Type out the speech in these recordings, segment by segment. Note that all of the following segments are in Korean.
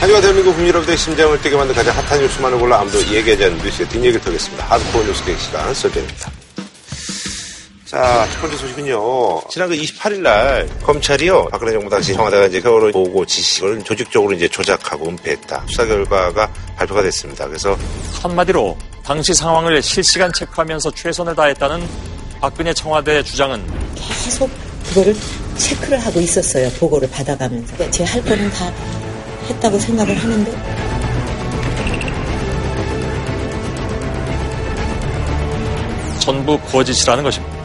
하지만 대한민국 국민 여러분들의 심장을 뛰게 만든 가장 핫한 뉴스만을 골라 아무도 얘기하지 않는 뉴스의 뒷얘기를 털겠습니다. 하드코어 뉴스 갱 시간 설정입니다. 자, 첫 번째 소식은요. 지난 그 28일 날 검찰이요. 박근혜 정부 당시 청와대가 이제 세월호 보고 지식을 조직적으로 이제 조작하고 은폐했다. 수사 결과가 발표가 됐습니다. 그래서 한마디로 당시 상황을 실시간 체크하면서 최선을 다했다는 박근혜 청와대 주장은 계속 그거를 체크를 하고 있었어요. 보고를 받아가면서. 제 할 거는 다 했다고 생각을 하는데 전부 거짓이라는 것입니다.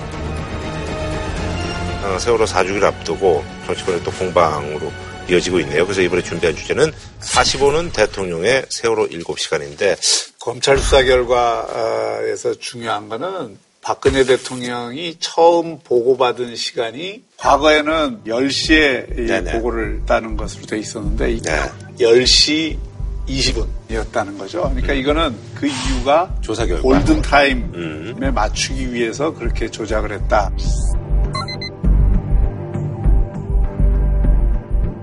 어, 세월호 4주기를 앞두고 정치권의 또 공방으로 이어지고 있네요. 그래서 이번에 준비한 주제는 45는 대통령의 세월호 7시간인데 검찰 수사 결과에서 중요한 거는 박근혜 대통령이 처음 보고받은 시간이 과거에는 10시에 이 네네. 보고를 따는 것으로 돼 있었는데 이 네. 10시 20분이었다는 거죠. 그러니까 이거는 그 이유가 조사 결과. 골든 타임에 음. 맞추기 위해서 그렇게 조작을 했다.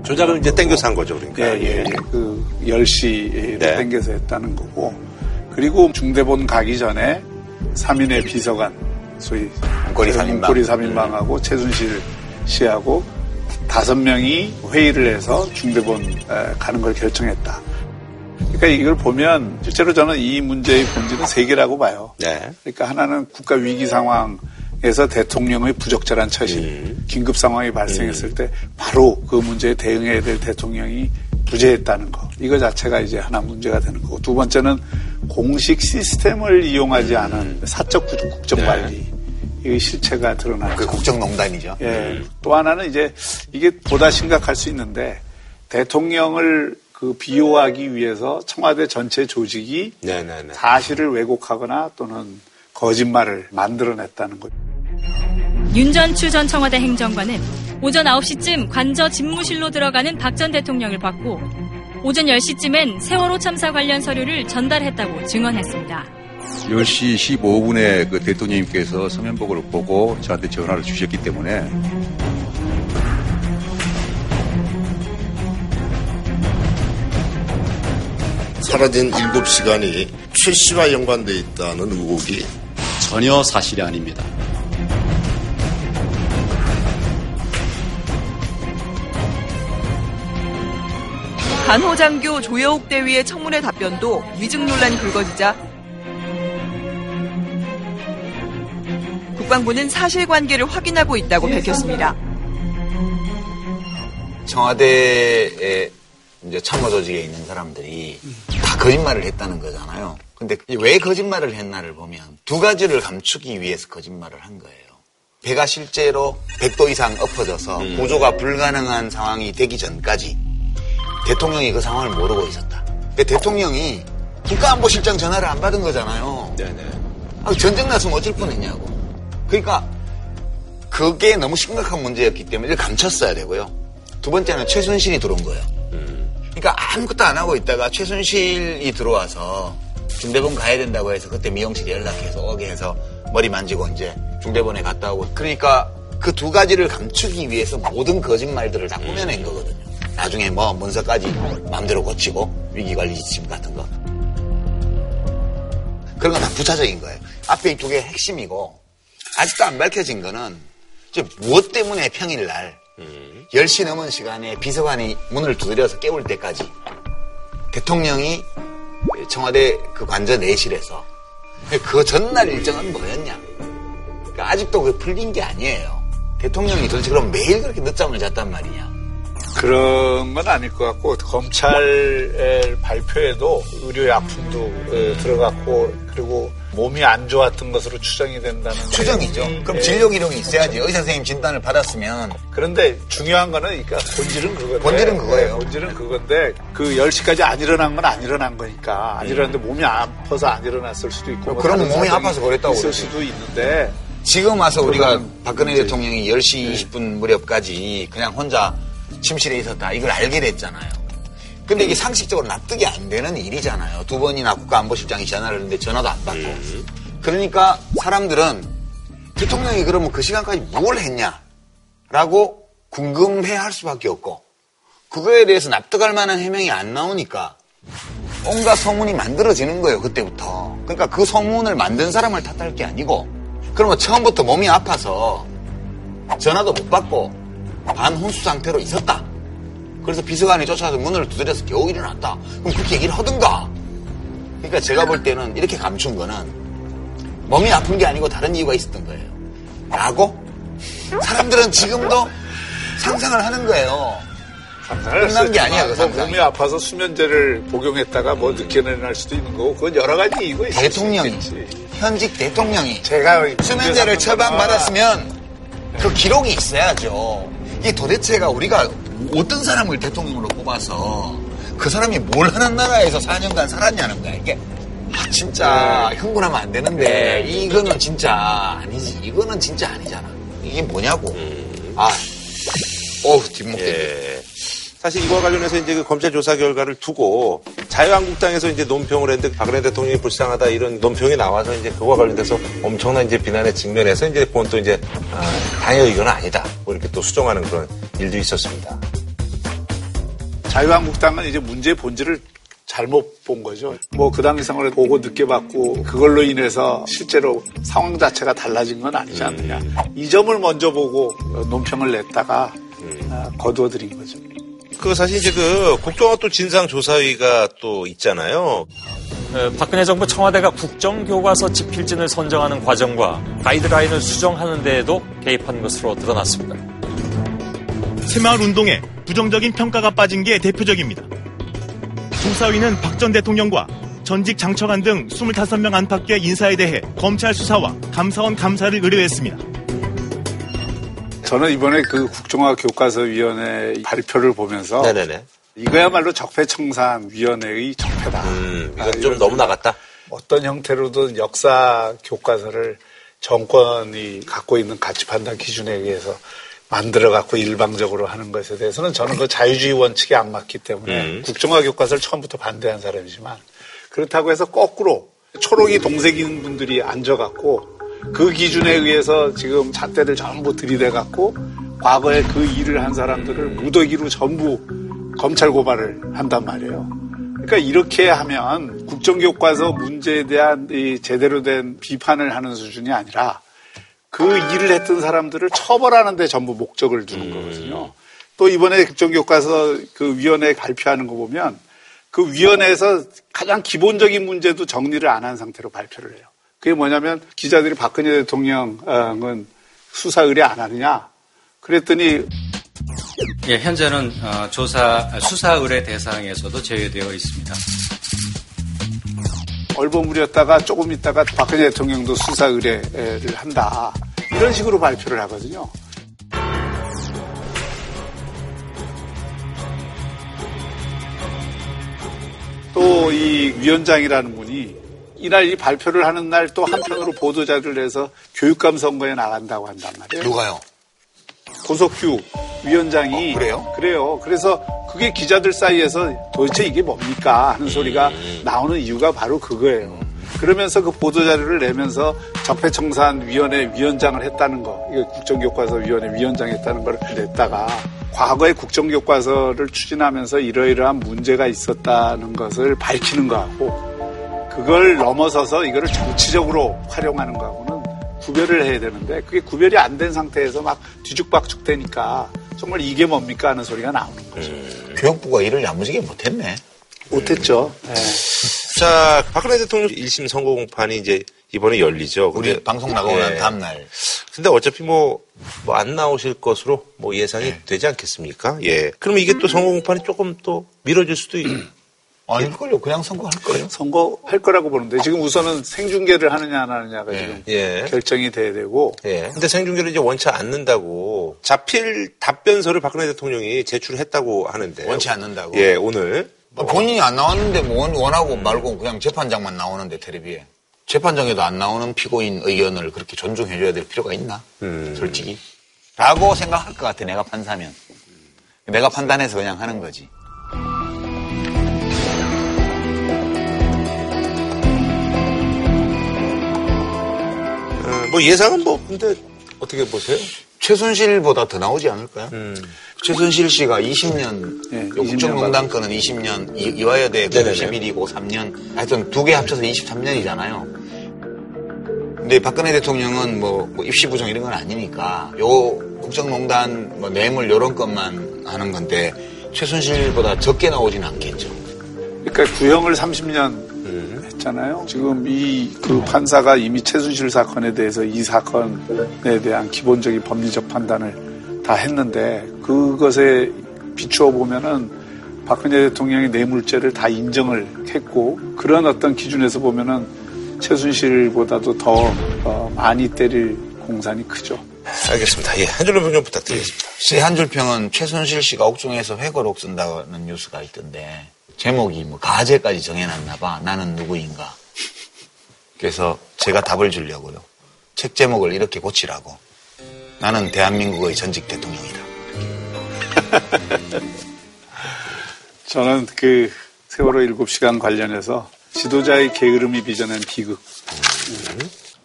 조작을 이제 땡겨서 한 거죠. 그러니까. 예, 예, 예. 그 10시에 네. 땡겨서 했다는 거고. 그리고 중대본 가기 전에 3인의 비서관, 소위 문고리 삼인방. 문고리 3인방 하고 최순실 씨하고 다섯 명이 회의를 해서 중대본 에, 가는 걸 결정했다. 그러니까 이걸 보면 실제로 저는 이 문제의 본질은 세 개라고 봐요. 네. 그러니까 하나는 국가 위기 상황에서 대통령의 부적절한 처신, 음. 긴급 상황이 발생했을 때 바로 그 문제에 대응해야 될 대통령이 부재했다는 거. 이거 자체가 이제 하나 문제가 되는 거고. 두 번째는 공식 시스템을 이용하지 않은 사적 구- 국정 관리. 이 실체가 드러나는 그 거. 국정농단이죠. 예. 또 하나는 이제 이게 보다 심각할 수 있는데 대통령을 그 비호하기 위해서 청와대 전체 조직이 네네네. 사실을 왜곡하거나 또는 거짓말을 만들어냈다는 거죠. 윤 전추 전 청와대 행정관은 오전 9시쯤 관저 집무실로 들어가는 박 전 대통령을 봤고 오전 10시쯤엔 세월호 참사 관련 서류를 전달했다고 증언했습니다. 10시 15분에 그 대통령님께서 서면복을 보고 저한테 전화를 주셨기 때문에 사라진 7시간이 최 씨와 연관돼 있다는 의혹이 전혀 사실이 아닙니다. 간호장교 조여옥 대위의 청문회 답변도 위증 논란이 불거지자 국방부는 사실관계를 확인하고 있다고 밝혔습니다. 청와대에 이제 참모 조직에 있는 사람들이 다 거짓말을 했다는 거잖아요. 근데 왜 거짓말을 했나를 보면 두 가지를 감추기 위해서 거짓말을 한 거예요. 배가 실제로 100도 이상 엎어져서 구조가 불가능한 상황이 되기 전까지 대통령이 그 상황을 모르고 있었다. 근데 대통령이 국가안보실장 전화를 안 받은 거잖아요. 네네. 아, 전쟁 났으면 어쩔 뻔했냐고. 그러니까 그게 너무 심각한 문제였기 때문에 감췄어야 되고요. 두 번째는 최순실이 들어온 거예요. 그러니까 아무것도 안 하고 있다가 최순실이 들어와서 중대본 가야 된다고 해서 그때 미용실에 연락해서 오게 해서 머리 만지고 이제 중대본에 갔다 오고 그러니까 그 두 가지를 감추기 위해서 모든 거짓말들을 다 꾸며낸 거거든요. 나중에 뭐 문서까지 마음대로 고치고 위기관리 지침 같은 거. 그런 건 다 부차적인 거예요. 앞에 이 두 개의 핵심이고 아직도 안 밝혀진 거는 무엇 때문에 평일날 10시 넘은 시간에 비서관이 문을 두드려서 깨울 때까지 대통령이 청와대 그 관저 내실에서 그 전날 일정은 뭐였냐. 그러니까 아직도 그 풀린 게 아니에요. 대통령이 도대체 그럼 매일 그렇게 늦잠을 잤단 말이냐. 그런 건 아닐 것 같고 검찰 발표에도 의료약품도 어, 들어갔고 그리고 몸이 안 좋았던 것으로 추정이 된다는 추정이죠. 내용이, 그럼 예. 진료 기록이 있어야지. 의사 선생님 진단을 받았으면 그런데 중요한 거는 그러니까 본질은 그건데 본질은 그거예요. 네, 본질은 그건데 그 10시까지 안 일어난 건 안 일어난 거니까 안 일어났는데 몸이 아파서 안 일어났을 수도 있고 뭐 음. 그럼 몸이 아파서 그랬다고 있을 그러지. 수도 있는데 지금 와서 우리가 박근혜 문제지. 대통령이 10시 20분 무렵까지 그냥 혼자 침실에 있었다. 이걸 알게 됐잖아요. 근데 이게 상식적으로 납득이 안 되는 일이잖아요. 두 번이나 국가안보실장이 전화를 했는데 전화도 안 받고. 그러니까 사람들은 대통령이 그러면 그 시간까지 뭘 했냐? 라고 궁금해 할 수밖에 없고. 그거에 대해서 납득할 만한 해명이 안 나오니까 온갖 소문이 만들어지는 거예요, 그때부터. 그러니까 그 소문을 만든 사람을 탓할 게 아니고, 그러면 처음부터 몸이 아파서 전화도 못 받고 반혼수 상태로 있었다. 그래서 비서관이 쫓아와서 문을 두드려서 겨우 일어났다. 그럼 그렇게 얘기를 하든가. 그러니까 제가 볼 때는 이렇게 감춘 거는 몸이 아픈 게 아니고 다른 이유가 있었던 거예요. 라고 사람들은 지금도 상상을 하는 거예요. 끝난 게 아니야, 그뭐 상상이. 몸이 아파서 수면제를 복용했다가 뭐 늦게 일어날 수도 있는 거고 그건 여러 가지 이유가 수 대통령이, 있겠지. 현직 대통령이 제가 수면제를 처방받았으면 그 기록이 있어야죠. 이게 도대체가 우리가 어떤 사람을 대통령으로 뽑아서 그 사람이 뭘 하는 나라에서 4년간 살았냐는 거야. 이게 아, 진짜 흥분하면 안 되는데 이거는 진짜 아니지. 이거는 진짜 아니잖아. 이게 뭐냐고. 아, 어우 뒷목 때문에. 예. 사실 이와 관련해서 이제 그 검찰 조사 결과를 두고 자유한국당에서 이제 논평을 했는데 박근혜 대통령이 불쌍하다 이런 논평이 나와서 이제 그와 관련돼서 엄청난 이제 비난에 직면해서 이제 그건 또 이제 아, 당의 의견은 아니다. 뭐 이렇게 또 수정하는 그런 일도 있었습니다. 자유한국당은 이제 문제의 본질을 잘못 본 거죠. 뭐 그 당시상을 보고 늦게 받고 그걸로 인해서 실제로 상황 자체가 달라진 건 아니지 않느냐. 이 점을 먼저 보고 논평을 냈다가 아, 거두어들인 거죠. 그 사실 이제 그 국정원 또 진상조사위가 또 있잖아요. 어, 박근혜 정부 청와대가 국정교과서 집필진을 선정하는 과정과 가이드라인을 수정하는 데에도 개입한 것으로 드러났습니다. 새마을 운동에 부정적인 평가가 빠진 게 대표적입니다. 조사위는 박 전 대통령과 전직 장처관 등 25명 안팎의 인사에 대해 검찰 수사와 감사원 감사를 의뢰했습니다. 저는 이번에 그 국정화 교과서위원회 발표를 보면서 네네네. 이거야말로 적폐청산위원회의 적폐다. 음, 아, 이건 좀 이런 너무 나갔다. 어떤 형태로든 역사 교과서를 정권이 갖고 있는 가치 판단 기준에 의해서 만들어 갖고 일방적으로 하는 것에 대해서는 저는 그 자유주의 원칙에 안 맞기 때문에 음. 국정화 교과서를 처음부터 반대한 사람이지만 그렇다고 해서 거꾸로 초록이 동색인 분들이 앉아갖고 그 기준에 의해서 지금 잣대를 전부 들이대 갖고 과거에 그 일을 한 사람들을 무더기로 전부 검찰 고발을 한단 말이에요. 그러니까 이렇게 하면 국정교과서 문제에 대한 이 제대로 된 비판을 하는 수준이 아니라 그 일을 했던 사람들을 처벌하는 데 전부 목적을 두는 거거든요. 또 이번에 국정교과서 그 위원회 발표하는 거 보면 그 위원회에서 가장 기본적인 문제도 정리를 안 한 상태로 발표를 해요. 그게 뭐냐면 기자들이 박근혜 대통령은 수사 의뢰 안 하느냐? 그랬더니 예, 현재는 어, 조사 수사 의뢰 대상에서도 제외되어 있습니다. 얼버무렸다가 조금 있다가 박근혜 대통령도 수사 의뢰를 한다. 이런 식으로 발표를 하거든요. 또 이 위원장이라는 분이 이날 이 발표를 하는 날 또 한편으로 보도자료를 내서 교육감 선거에 나간다고 한단 말이에요. 누가요? 고석규 위원장이 어, 그래요? 그래요. 그래서 그게 기자들 사이에서 도대체 이게 뭡니까 하는 소리가 나오는 이유가 바로 그거예요. 그러면서 그 보도자료를 내면서 적폐청산위원회 위원장을 했다는 거, 이거 국정교과서위원회 위원장 했다는 걸 냈다가 과거에 국정교과서를 추진하면서 이러이러한 문제가 있었다는 것을 밝히는 거하고 그걸 넘어서서 이거를 정치적으로 활용하는 거하고는 구별을 해야 되는데 그게 구별이 안 된 상태에서 막 뒤죽박죽 되니까 정말 이게 뭡니까 하는 소리가 나오는 거죠. 교육부가 일을 야무지게 못했네. 못했죠. 네. 자, 박근혜 대통령 1심 선거 공판이 이제 이번에 열리죠. 우리 근데- 방송 나가고 난 예. 다음날. 근데 어차피 뭐, 뭐 안 나오실 것으로 뭐 예상이 네. 되지 않겠습니까? 예. 그러면 이게 또 선거 공판이 조금 또 미뤄질 수도 있, 아닐걸요. 그냥 선거할 거예요. 선거할 거라고 보는데 지금 우선은 생중계를 하느냐 안 하느냐가 지금 예. 결정이 돼야 되고 예. 근데 생중계를 이제 원치 않는다고 자필 답변서를 박근혜 대통령이 제출했다고 하는데. 원치 않는다고. 예, 오늘. 아, 본인이 안 나왔는데 뭐 원- 원하고 말고 그냥 재판장만 나오는데 텔레비에. 재판장에도 안 나오는 피고인 의견을 그렇게 존중해줘야 될 필요가 있나? 음. 솔직히. 라고 생각할 것 같아, 내가 판사면. 내가 판단해서 그냥 하는 거지. 뭐 예상은 뭐, 근데 어떻게 보세요? 최순실보다 더 나오지 않을까요? 최순실 씨가 20년, 네, 국정농단 건은 20년, 이- 이화여대 네네네. 91이고 3년, 하여튼 두 개 합쳐서 23년이잖아요. 근데 박근혜 대통령은 뭐, 뭐 입시 부정 이런 건 아니니까 요 국정농단 뭐 뇌물 요런 것만 하는 건데 최순실보다 적게 나오진 않겠죠. 그러니까 구형을 30년 했잖아요. 지금 이 그 판사가 이미 최순실 사건에 대해서 이 사건에 대한 기본적인 법리적 판단을 다 했는데 그것에 비추어 보면은 박근혜 대통령이 뇌물죄를 다 인정을 했고 그런 어떤 기준에서 보면은 최순실보다도 더 어, 많이 때릴 공산이 크죠. 알겠습니다. 예, 한 줄로 평좀 부탁드리겠습니다. 새한줄 평은 최순실 씨가 옥중에서 회고록 쓴다는 뉴스가 있던데 제목이 뭐 가제까지 정해놨나 봐. 나는 누구인가. 그래서 제가 답을 주려고요. 책 제목을 이렇게 고치라고. 나는 대한민국의 전직 대통령이다. 저는 그 세월호 7시간 관련해서 지도자의 게으름이 빚어낸 비극.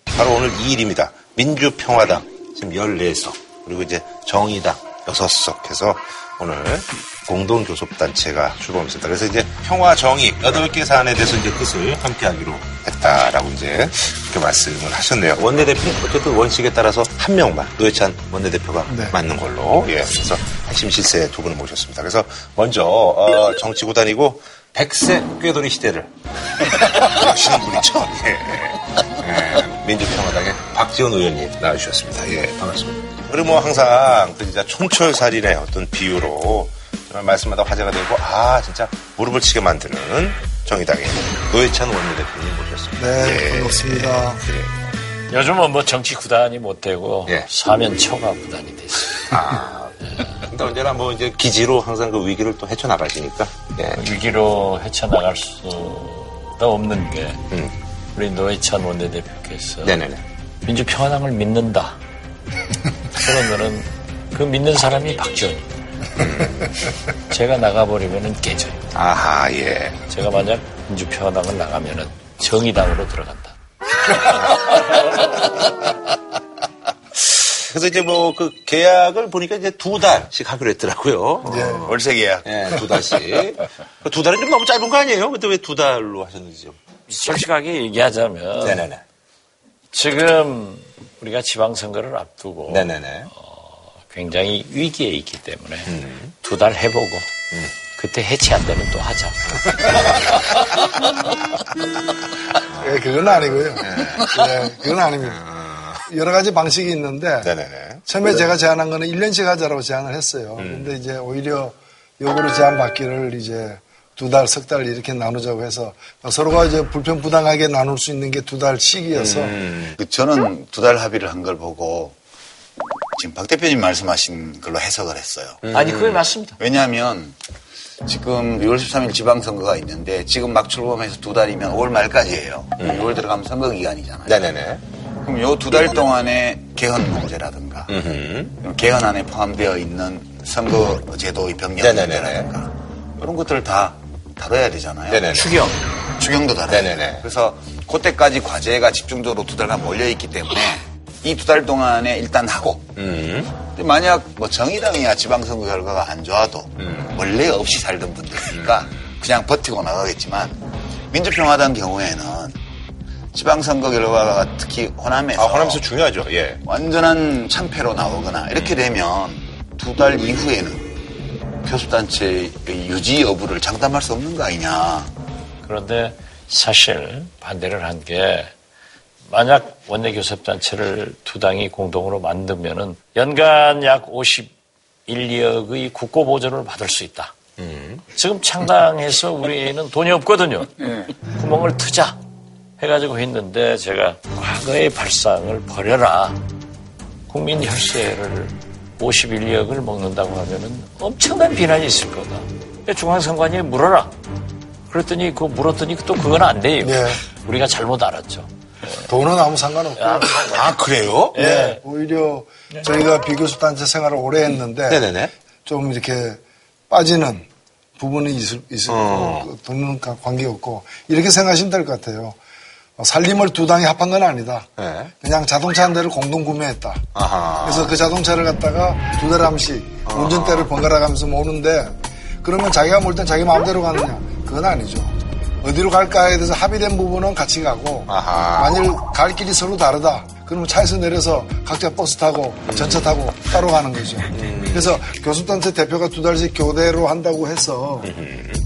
바로 오늘 2일입니다. 민주평화당 지금 14석 그리고 이제 정의당 6석 해서 오늘 공동교섭단체가 출범했습니다. 그래서 이제 평화 정의 8개 사안에 대해서 이제 뜻을 함께 하기로 했다라고 이제 그렇게 말씀을 하셨네요. 원내대표 어쨌든 원칙에 따라서 한 명만 노회찬 원내대표가 맞는 걸로 예 그래서 핵심 실세 두 분을 모셨습니다. 그래서 먼저 어, 정치 구단이고 100세 꾀돌이 시대를 여시는 분이죠. 예. 예, 민주평화당의 박지원 의원님 나와주셨습니다. 예, 반갑습니다. 그리고 뭐 항상 그 진짜 촌철살인의 어떤 비유로 정말 말씀마다 화제가 되고 아 진짜 무릎을 치게 만드는 정의당의 노회찬 원내대표님 모셨습니다. 네, 예, 반갑습니다. 예. 요즘은 뭐 정치 구단이 못 되고 예. 사면초가 구단이 됐어요. 아, 그러니까 언제나 뭐 이제 기지로 항상 그 위기를 또 헤쳐나가시니까 예. 위기로 헤쳐나갈 수도 없는 게 음. 우리 노회찬 원내대표께서 네네네. 민주평화당을 믿는다. 그러면은 그 믿는 사람이 박지원입니다. 제가 나가버리면은 깨져요. 아하 예. 제가 만약 민주평화당을 나가면은 정의당으로 들어간다. 그래서 이제 뭐 그 계약을 보니까 이제 두 달씩 하기로 했더라고요. 월세 계약. 예, 두 달씩. 그두 달은 좀 너무 짧은 거 아니에요? 근데 왜 두 달로 하셨는지 좀. 솔직하게 얘기하자면 네네네. 지금 우리가 지방선거를 앞두고 네네네. 굉장히 위기에 있기 때문에 음. 두달 해보고 그때 해체 안 되면 또 하자. 예, 그건 아니고요. 예, 그건 아닙니다. 여러 가지 방식이 있는데 네네네. 처음에 제가 제안한 거는 1년씩 하자라고 제안을 했어요. 음. 근데 이제 오히려 요구를 제안받기를 이제 두 달, 석 달 이렇게 나누자고 해서 서로가 이제 불편부당하게 나눌 수 있는 게 두 달씩이어서 음. 그 저는 두 달 합의를 한 걸 보고 지금 박 대표님 말씀하신 걸로 해석을 했어요. 아니 그게 맞습니다. 왜냐하면 지금 6월 13일 지방선거가 있는데 지금 막 출범해서 두 달이면 5월 말까지예요. 6월 들어가면 선거 기간이잖아요. 네네네. 그럼 요 두 달 동안에 개헌 문제라든가 음흠. 개헌 안에 포함되어 있는 선거제도의 변경 네네네네. 문제라든가 이런 것들을 다 다뤄야 되잖아요. 네네네. 추경. 추경도 다뤄야. 돼요. 그래서 그때까지 과제가 집중적으로 두 달간 몰려있기 때문에 이 두 달 동안에 일단 하고 음. 만약 뭐 정의당이야 지방선거 결과가 안 좋아도 음. 원래 없이 살던 분들이니까 그냥 버티고 나가겠지만 민주평화당 경우에는 지방선거 결과가 특히 호남에서 아, 호남에서 중요하죠. 예. 완전한 참패로 나오거나 이렇게 되면 두 달 이후에는 교섭단체의 유지 여부를 장담할 수 없는 거 아니냐. 그런데 사실 반대를 한 게 만약 원내교섭단체를 두 당이 공동으로 만들면은 연간 약 51억의 국고보조를 받을 수 있다. 지금 창당해서 우리는 돈이 없거든요. 구멍을 트자 해가지고 했는데 제가 과거의 발상을 버려라. 국민 혈세를 51억을 먹는다고 하면은 엄청난 비난이 있을 거다. 중앙선관위에 물어라. 그랬더니 그거 물었더니 또 그건 안 돼요. 예. 우리가 잘못 알았죠. 돈은 아무 상관없고 아, 그래요? 예, 오히려 저희가 비교섭 단체 생활을 오래 했는데 네네네. 좀 이렇게 빠지는 부분이 있을, 있을 어. 그 돈은 가- 관계없고 이렇게 생각하시면 될 것 같아요. 어, 살림을 두 당이 합한 건 아니다. 네. 그냥 자동차 한 대를 공동 구매했다. 아하. 그래서 그 자동차를 갖다가 두달 한씩 운전대를 번갈아 가면서 모는데 그러면 자기가 몰 땐 자기 마음대로 가느냐? 그건 아니죠. 어디로 갈까에 대해서 합의된 부분은 같이 가고 아하. 만일 갈 길이 서로 다르다. 그러면 차에서 내려서 각자 버스 타고 전차 타고 따로 가는 거죠. 그래서 교섭단체 대표가 두 달씩 교대로 한다고 해서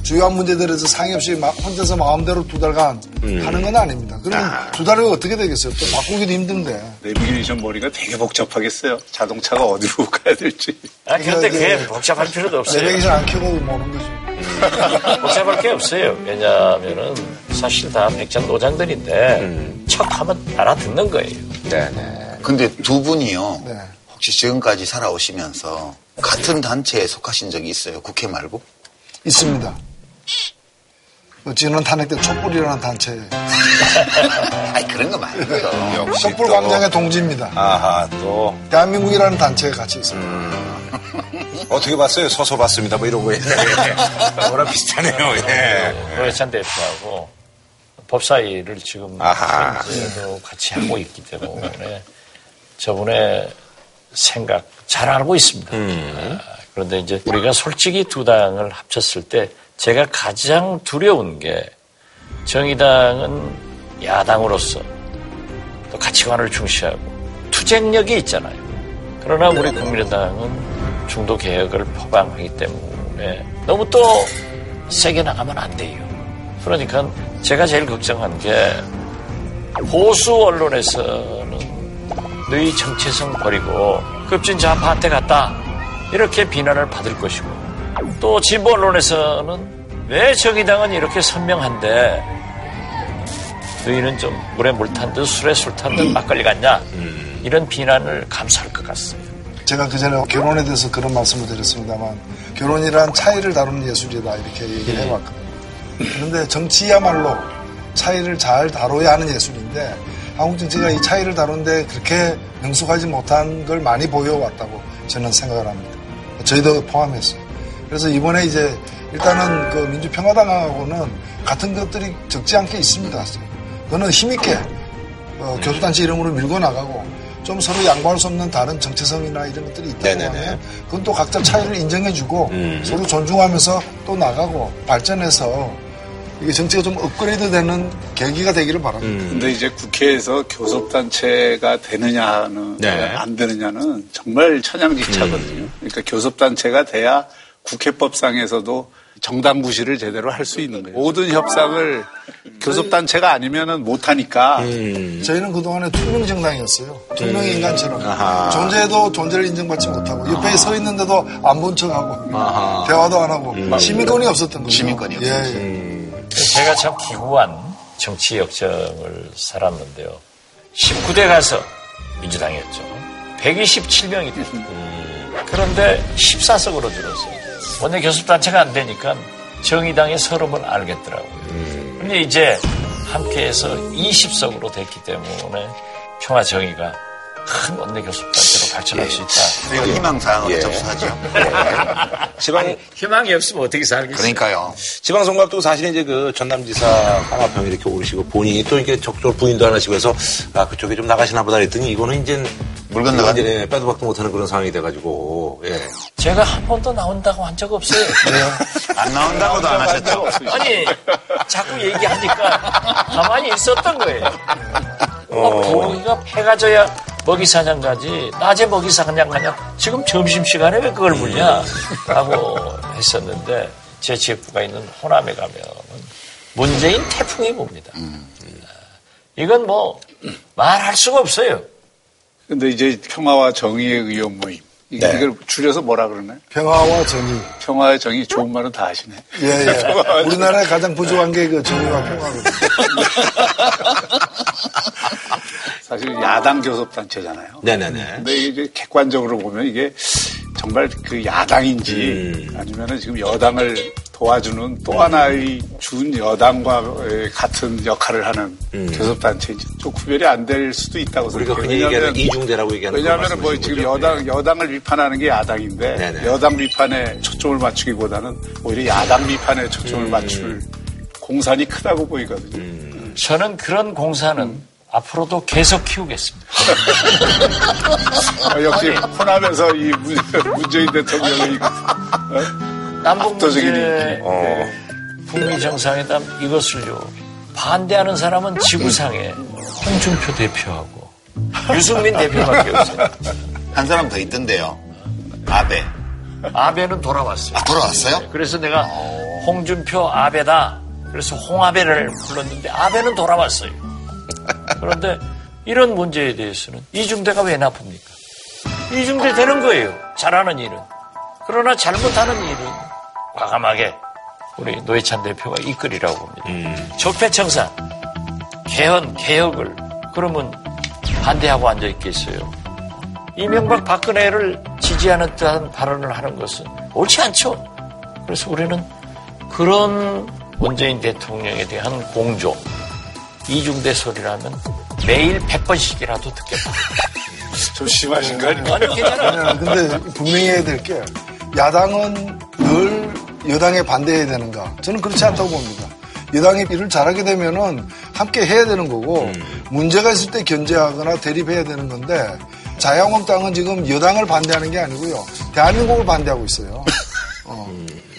주요한 문제들에서 상의 없이 마- 혼자서 마음대로 두 달간 하는 건 아닙니다. 그러면 두 달을 어떻게 되겠어요? 또 바꾸기도 힘든데. 내비게이션 머리가 되게 복잡하겠어요. 자동차가 어디로 가야 될지. 아, 근데 그게 복잡할 필요도 없어요. 내비게이션 안 켜고 모는 거죠. 복잡할 게 없어요. 왜냐하면은 사실 다 백장 노장들인데 척하면 알아듣는 거예요. 네네. 근데 두 분이요. 네. 혹시 지금까지 살아오시면서 같은 단체에 속하신 적이 있어요? 국회 말고? 있습니다. 그 진원 탄핵 때 촛불이라는 단체. 아니 그런 거 말고요. 촛불 또- 광장의 동지입니다. 아하, 또. 대한민국이라는 단체에 같이 있습니다. 어떻게 봤어요? 서서 봤습니다. 뭐 이런 거. 예. 뭐랑 비슷하네요. 예. 노회찬 대표하고 법사위를 지금 아하. 현재도 같이 하고 있기 때문에 저분의 생각 잘 알고 있습니다. 아, 그런데 이제 우리가 솔직히 두 당을 합쳤을 때 제가 가장 두려운 게 정의당은 야당으로서 또 가치관을 중시하고 투쟁력이 있잖아요. 그러나 우리 국민의당은 중도 개혁을 포방하기 때문에 너무 또 세게 나가면 안 돼요. 그러니까 제가 제일 걱정한 게 보수 언론에서는 너희 정체성 버리고 급진 좌파한테 갔다 이렇게 비난을 받을 것이고 또 진보 언론에서는 왜 정의당은 이렇게 선명한데 너희는 좀 물에 물 탄 듯 술에 술 탄 듯 막걸리 같냐 이런 비난을 감수할 것 같습니다. 제가 그 전에 결혼에 대해서 그런 말씀을 드렸습니다만 결혼이란 차이를 다루는 예술이다 이렇게 얘기를 해왔거든요. 그런데 정치야말로 차이를 잘 다뤄야 하는 예술인데 한국 정치가 이 차이를 다루는데 그렇게 능숙하지 못한 걸 많이 보여왔다고 저는 생각을 합니다. 저희도 포함해서. 그래서 이번에 이제 일단은 그 민주평화당하고는 같은 것들이 적지 않게 있습니다. 그거는 힘있게 어, 교수단체 이름으로 밀고 나가고 좀 서로 양보할 수 없는 다른 정체성이나 이런 것들이 있다고 네네네. 하면 그건 또 각자 차이를 인정해주고 서로 존중하면서 또 나가고 발전해서 이게 정치가 좀 업그레이드 되는 계기가 되기를 바랍니다. 근데 이제 국회에서 교섭단체가 되느냐는 네. 안 되느냐는 정말 천양직차거든요. 그러니까 교섭단체가 돼야 국회법상에서도 정당 부실을 제대로 할 수 있는 거예요. 모든 협상을 교섭단체가 아니면은 못하니까 저희는 그동안에 투명 정당이었어요. 투명 인간처럼. 아하. 존재도 존재를 인정받지 못하고 옆에 서 있는데도 안 본 척하고 아하. 대화도 안 하고 시민권이 없었던 거죠. 시민권이 예, 없었죠. 예. 제가 참 기구한 정치 역정을 살았는데요. 19대 가서 민주당이었죠. 127명이 됐어요. 그런데 14석으로 줄었어요. 원내 교섭단체가 안 되니까 정의당의 서름을 알겠더라고요. 근데 이제 함께해서 20석으로 됐기 때문에 평화 정의가 큰 원내 교섭단체로 발전할 수 있다. 이거 희망사항으로 예. 접수하죠. 지방, 희망이 없으면 어떻게 살겠어요? 그러니까요. 지방선거도 사실은 이제 그 전남지사 황화평이 이렇게 오르시고 본인이 또 이렇게 적극적으로 부인도 안 하시고 해서 아, 그쪽에 좀 나가시나 보다 했더니 이거는 이제 물 건너간 이제 빼도 박도 못하는 그런 상황이 돼가지고, 예. 제가 한 번도 나온다고 한 적 없어요. 안 나온다고도 안 하셨죠? 아니, 자꾸 얘기하니까 가만히 있었던 거예요. 어, 부엉이가 패가 져야 먹이 사냥 가지. 낮에 먹이 사냥 가냐. 지금 점심시간에 왜 그걸 묻냐. 라고 했었는데, 제 지역구가 있는 호남에 가면은 문재인 태풍이 봅니다. 이건 뭐, 말할 수가 없어요. 근데 이제 평화와 정의의 의원 모임. 이- 네. 이걸 줄여서 뭐라 그러나요? 평화와 정의. 평화의 정의 좋은 말은 다 하시네. 예, 예. 우리나라에 가장 부족한 게 그 정의와 평화거든요. 사실 야당 교섭단체잖아요. 네네네. 근데 이게 객관적으로 보면 이게 정말 그 야당인지 음. 아니면은 지금 여당을 도와주는 또 하나의 준 여당과 같은 역할을 하는 교섭단체인지 좀 구별이 안 될 수도 있다고 음. 우리가 생각해요. 흔히 이중대라고 얘기하는 왜냐하면 뭐 지금 거죠? 여당 여당을 비판하는 게 야당인데 네네. 여당 비판에 초점을 맞추기보다는 오히려 야당 비판에 초점을 음. 맞출 공산이 크다고 보이거든요. 저는 그런 공사는 앞으로도 계속 키우겠습니다. 아, 역시 호남에서 이 문- 문재 인 대통령의 남북 압도적인 문제 인기. 어. 북미 정상회담 이것을요 반대하는 사람은 지구상에 홍준표 대표하고 유승민 대표밖에 없어요. 한 사람 더 있던데요. 아베. 아베는 돌아왔어요. 아, 돌아왔어요? 그래서 내가 홍준표 아베다. 그래서 홍아베를 불렀는데 아베는 돌아왔어요. 그런데 이런 문제에 대해서는 이중대가 왜 나쁩니까? 이중대 되는 거예요. 잘하는 일은. 그러나 잘못하는 일은 과감하게 우리 노회찬 대표가 이끌이라고 봅니다. 적폐청산, 개헌, 개혁을 그러면 반대하고 앉아 있겠어요. 이명박 박근혜를 지지하는 듯한 발언을 하는 것은 옳지 않죠. 그래서 우리는 그런 문재인 대통령에 대한 공조, 이중대 소리라면 매일 100번씩이라도 듣겠다. 좀 심하신 거 아니에요? 아니, 괜찮아요. 근데 분명히 해야 될 게 야당은 늘 여당에 반대해야 되는가? 저는 그렇지 않다고 봅니다. 여당이 일을 잘하게 되면은 함께 해야 되는 거고 문제가 있을 때 견제하거나 대립해야 되는 건데 자유한국당은 지금 여당을 반대하는 게 아니고요. 대한민국을 반대하고 있어요. 어.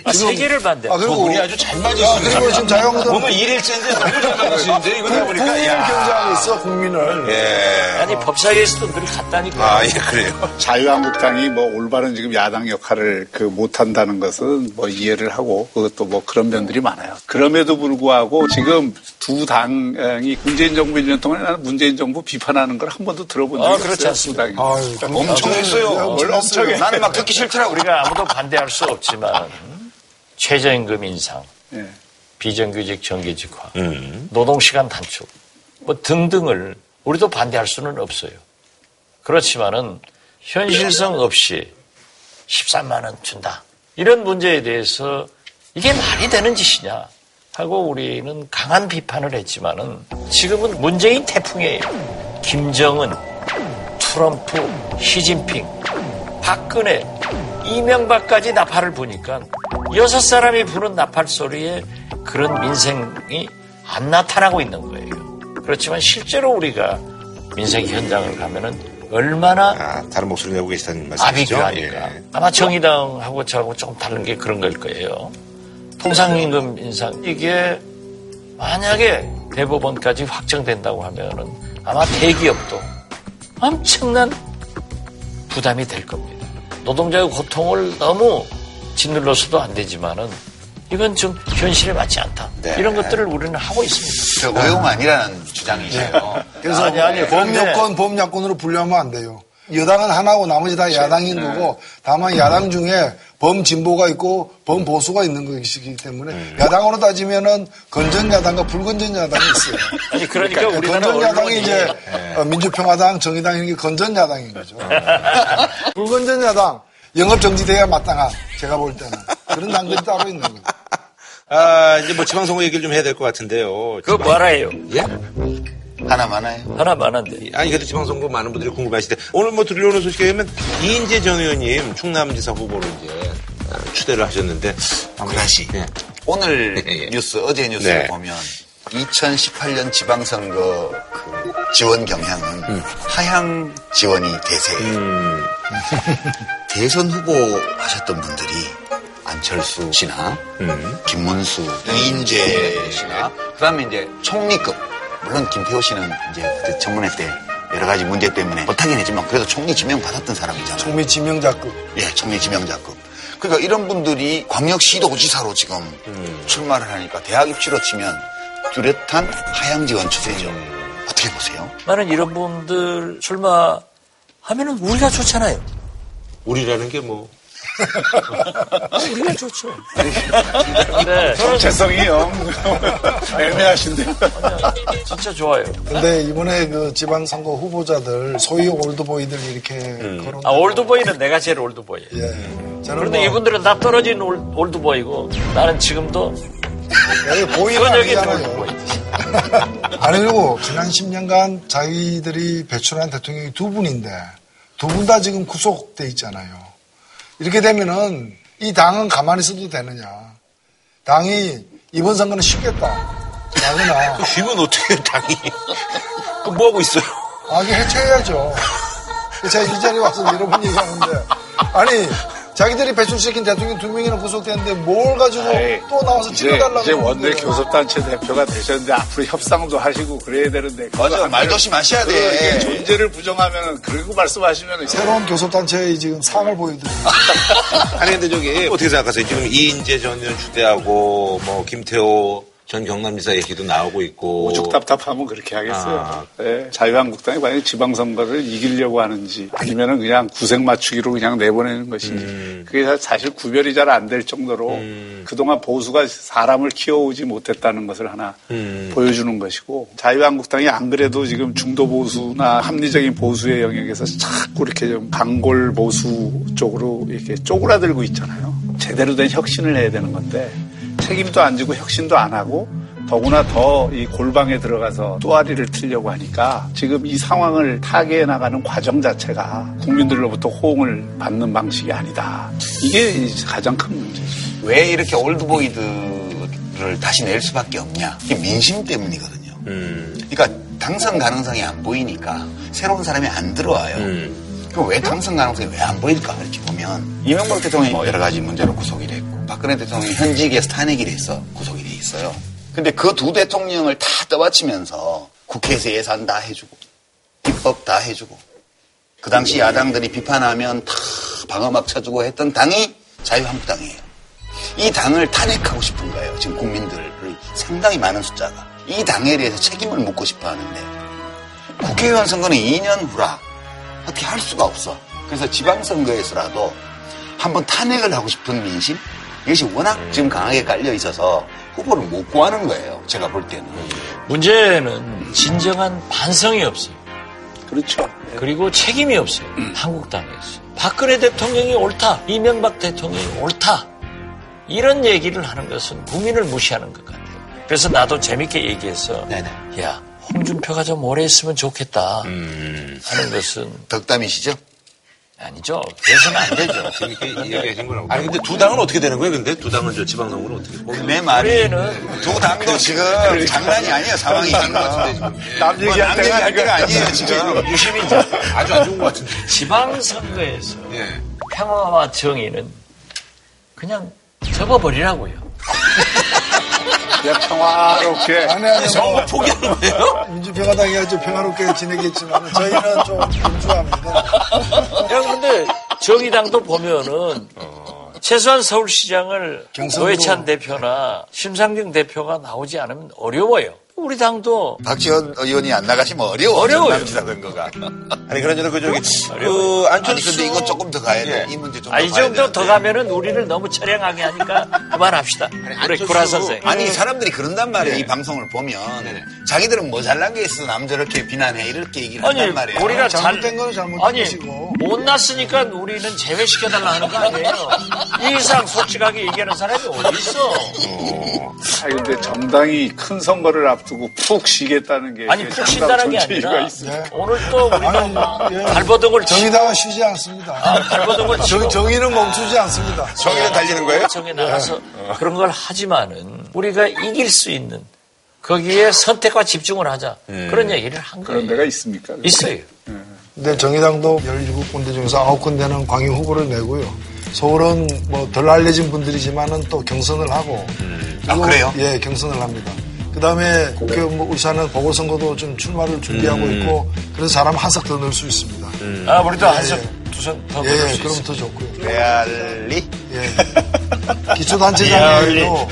아, 세계를 반대하고. 아, 그리고 두 분이 아주 잘 아, 맞으시네요. 그리고 지금 자유한국당 오늘 일일째인데 너무 잘 맞으시는데 이거 내가 보니까 국민을 야. 견제하고 있어 국민을. 예. 아니 법사위에서도 늘 갔다니까. 아, 예, 그래요. 자유한국당이 뭐 올바른 지금 야당 역할을 그 못한다는 것은 뭐 이해를 하고 그것도 뭐 그런 면들이 많아요. 그럼에도 불구하고 지금 두 당이 문재인 정부 1년 동안에 나는 문재인 정부 비판하는 걸 한 번도 들어본 적이 아, 없어요. 그렇지 않습니다. 두 당이. 아유, 엄청 했어요. 뭘 엄청 해. 나는 막 듣기 싫더라고. 우리가 아무도 반대할 수 없지만 최저임금 인상, 예. 비정규직 정규직화, 음. 노동시간 단축 뭐 등등을 우리도 반대할 수는 없어요. 그렇지만은 현실성 없이 13만 원 준다. 이런 문제에 대해서 이게 말이 되는 짓이냐 하고 우리는 강한 비판을 했지만은 지금은 문재인 태풍이에요. 김정은, 트럼프, 시진핑, 박근혜, 이명박까지 나팔을 부니까 여섯 사람이 부는 나팔 소리에 그런 민생이 안 나타나고 있는 거예요. 그렇지만 실제로 우리가 민생 현장을 가면은 얼마나 아, 다른 목소리 내고 계시다는 말씀이죠? 필요하니까. 예. 아마 정의당하고 저하고 조금 다른 게 그런 걸 거예요. 통상임금 인상. 이게 만약에 대법원까지 확정된다고 하면은 아마 대기업도 엄청난 부담이 될 겁니다. 노동자의 고통을 너무 짓눌러서도 안 되지만은 이건 좀 현실에 맞지 않다. 네. 이런 것들을 우리는 하고 있습니다. 저 의용 아니라는 주장이세요. 그래서 아니, 아니, 범여권, 범야권으로 분류하면 안 돼요. 여당은 하나고 나머지 다 야당인 거고 다만 야당 중에 범진보가 있고 범보수가 있는 것이기 때문에 야당으로 따지면은 건전 야당과 불건전 야당이 있어요. 아니 그러니까 우리나라 건전 야당이 언론이 이제 어, 민주평화당, 정의당 이런 게 건전 야당인 거죠. 불건전 야당 영업 정지돼야 마땅한 제가 볼 때는 그런 당들이 따로 있는 거죠. 아, 이제 뭐 지방선거 얘기를 좀 해야 될 것 같은데요. 그거 뭐라 해요? 예? 하나 많아요. 하나 많은데. 아니, 그래도 지방선거 많은 분들이 궁금하시대. 오늘 뭐 들려오는 소식에 의하면 이인재 전 의원님 충남지사 후보로 이제 아, 추대를 하셨는데. 그다시 예. 오늘 예, 예. 뉴스 어제 뉴스를 네. 보면 2018년 지방선거 그 지원 경향은 하향 지원이 대세예요. 음, 대선 후보 하셨던 분들이 안철수 씨나 음. 김문수, 이인재 씨나 그다음에 이제 총리급 물론 김태호 씨는 이제 그때 청문회 때 여러 가지 문제 때문에 못하긴 했지만 그래도 총리 지명 받았던 사람이잖아요. 총리 지명자급. 예, 총리 지명자급. 그러니까 이런 분들이 광역시도지사로 지금 출마를 하니까 대학 입시로 치면 뚜렷한 하향 지원 추세죠. 어떻게 보세요? 나는 이런 분들 출마하면은 우리가 좋잖아요. 우리라는 게 뭐. 우리가 좋죠. 네, 저는 정체성이요. 애매하신데. 진짜 좋아요. 근데 이번에 그 지방선거 후보자들 소위 올드보이들 이렇게 거론. 아, 올드보이는 내가 제일 올드보이. 예. 저는 그런데 뭐 이분들은 다 떨어진 올, 올드보이고 나는 지금도 여기 보이는 아니잖아요. 올드보이. 아니고 지난 10년간 자기들이 배출한 대통령이 두 분인데 두 분 다 지금 구속돼 있잖아요. 이렇게 되면은 이 당은 가만히 있어도 되느냐. 당이 이번 선거는 쉽겠다. 나거나. 쉬면 어떻게 당이. 그 뭐하고 있어요? 아, 그 해체해야죠. 제가 이 자리에 와서 여러 번 얘기하는데. 아니, 자기들이 배출시킨 대통령 두 명이나 구속됐는데 뭘 가지고 아이, 또 나와서 이제, 찍어달라고. 이제 원내. 교섭단체 대표가 되셨는데 앞으로 협상도 하시고 그래야 되는데. 맞아, 말 조심하셔야 돼. 그 이게 존재를 부정하면 그리고 말씀하시면 새로운 교섭단체에 지금 상을 보여드립니다. 아니 근데 저기 어떻게 생각하세요? 지금 이인재 전 의원 주대하고 뭐 김태호 전 경남지사 얘기도 나오고 있고 오죽 답답하면 그렇게 하겠어요. 아. 예, 자유한국당이 만약 지방선거를 이기려고 하는지 아니면은 그냥 구색 맞추기로 그냥 내보내는 것인지 음. 그게 사실 구별이 잘 안 될 정도로 그동안 보수가 사람을 키워오지 못했다는 것을 하나 음. 보여주는 것이고 자유한국당이 안 그래도 지금 중도 보수나 합리적인 보수의 영역에서 자꾸 이렇게 좀 강골 보수 쪽으로 이렇게 쪼그라들고 있잖아요. 제대로 된 혁신을 해야 되는 건데 책임도 안 지고 혁신도 안 하고 더구나 더 이 골방에 들어가서 또아리를 틀려고 하니까 지금 이 상황을 타개해 나가는 과정 자체가 국민들로부터 호응을 받는 방식이 아니다. 이게 가장 큰 문제죠. 왜 이렇게 올드보이들을 다시 낼 수밖에 없냐? 이게 민심 때문이거든요. 그러니까 당선 가능성이 안 보이니까 새로운 사람이 안 들어와요. 그럼 왜 당선 가능성이 왜 안 보일까? 이렇게 보면 이명박 대통령이 뭐 여러 가지 문제로 구속이 됐고 박근혜 대통령이 현직에서 탄핵이 돼서 구속이 돼 있어요. 근데 그 두 대통령을 다 떠받치면서 국회에서 예산 다 해주고 입법 다 해주고 그 당시 야당들이 비판하면 다 방어막 쳐주고 했던 당이 자유한국당이에요. 이 당을 탄핵하고 싶은 거예요. 지금 국민들의 상당히 많은 숫자가. 이 당에 대해서 책임을 묻고 싶어 하는데 국회의원 선거는 2년 후라 어떻게 할 수가 없어. 그래서 지방선거에서라도 한번 탄핵을 하고 싶은 민심? 이것이 워낙 지금 강하게 깔려 있어서 후보를 못 구하는 거예요. 제가 볼 때는. 문제는 진정한 반성이 없어요. 그렇죠. 그리고 책임이 없어요. 한국당에서. 박근혜 대통령이 옳다. 이명박 대통령이 옳다. 이런 얘기를 하는 것은 국민을 무시하는 것 같아요. 그래서 나도 재밌게 얘기해서 야 홍준표가 좀 오래 있으면 좋겠다 하는 것은 덕담이시죠? 아니죠. 그래서는 안 되죠. 재밌게 얘기하신 거라고. 아니 근데 두 당은 어떻게 되는 거예요? 근데 두 당은 저 지방당은 어떻게? 그내 말이 두 당도 지금 장난이 아니에요. 상황이 지금. 남뭐 얘기할 남 때가 얘기할 때가. 아니에요. 지금. 유시민자 아주 안 좋은 것 같은데. 지방선거에서 예. 평화와 정의는 그냥 접어버리라고요. 그냥 평화롭게. 아니, 아니, 뭐, 포기하는 거예요? 민주평화당이 아주 평화롭게 지내겠지만 저희는 좀 분주합니다. 야, 근데 정의당도 보면은 최소한 서울시장을 경선으로. 노회찬 대표나 심상정 대표가 나오지 않으면 어려워요. 우리 당도 박지원 의원이 안 나가시면 어려워. 어려워요. 남지사 선거가. 아니 그러저나 그 저기 그 아니 안철수 근데 이거 조금 더 가야 돼. 예. 이 문제 좀 아, 더이 정도 더. 가면은 우리를 너무 처량하게 하니까 그만합시다. 우리 구라 선생. 아니 사람들이 그런단 네. 말이에요. 이 방송을 보면 자기들은 뭐 잘난 게 있어 남 저렇게 비난해 이렇게 얘기를 아니, 한단 말이에요. 우리가 잘, 잘못된 거는 잘못된 아니, 것이고. 못 났으니까 우리는 제외시켜 달라 하는 거 아니에요. 이 이상 솔직하게 얘기하는 사람이 어디 있어? 아 근데 정당이 큰 선거를 앞두 고 푹 쉬겠다는 게 아니, 푹 쉰다는 게 아니라 있습니다. 오늘 또 우리가 아니, 예. 발버둥을 치 정의당은 쉬지 않습니다. 아, 발버둥을 치고 정, 정의는 멈추지 않습니다. 정의는 달리는 거예요? 정에 나가서 그런 걸 하지만은 우리가 이길 수 있는 거기에 선택과 집중을 하자. 그런 얘기를 한 그런 거예요. 데가 있습니까? 있어요. 근데 정의당도 17군데 중에서 9군데는 광역 후보를 내고요. 서울은 뭐 덜 알려진 분들이지만은 또 경선을 하고. 아, 그래요? 예, 경선을 합니다. 그 다음에 국회 뭐 울산은 보궐선거도 좀 출마를 준비하고 있고, 그래서 사람 한석 더 넣을 수 있습니다. 아, 우리도 예, 한석 예. 두선 더 예, 넣을 예, 수 그럼. 더 좋고요. 레알리 예. 기초단체장에도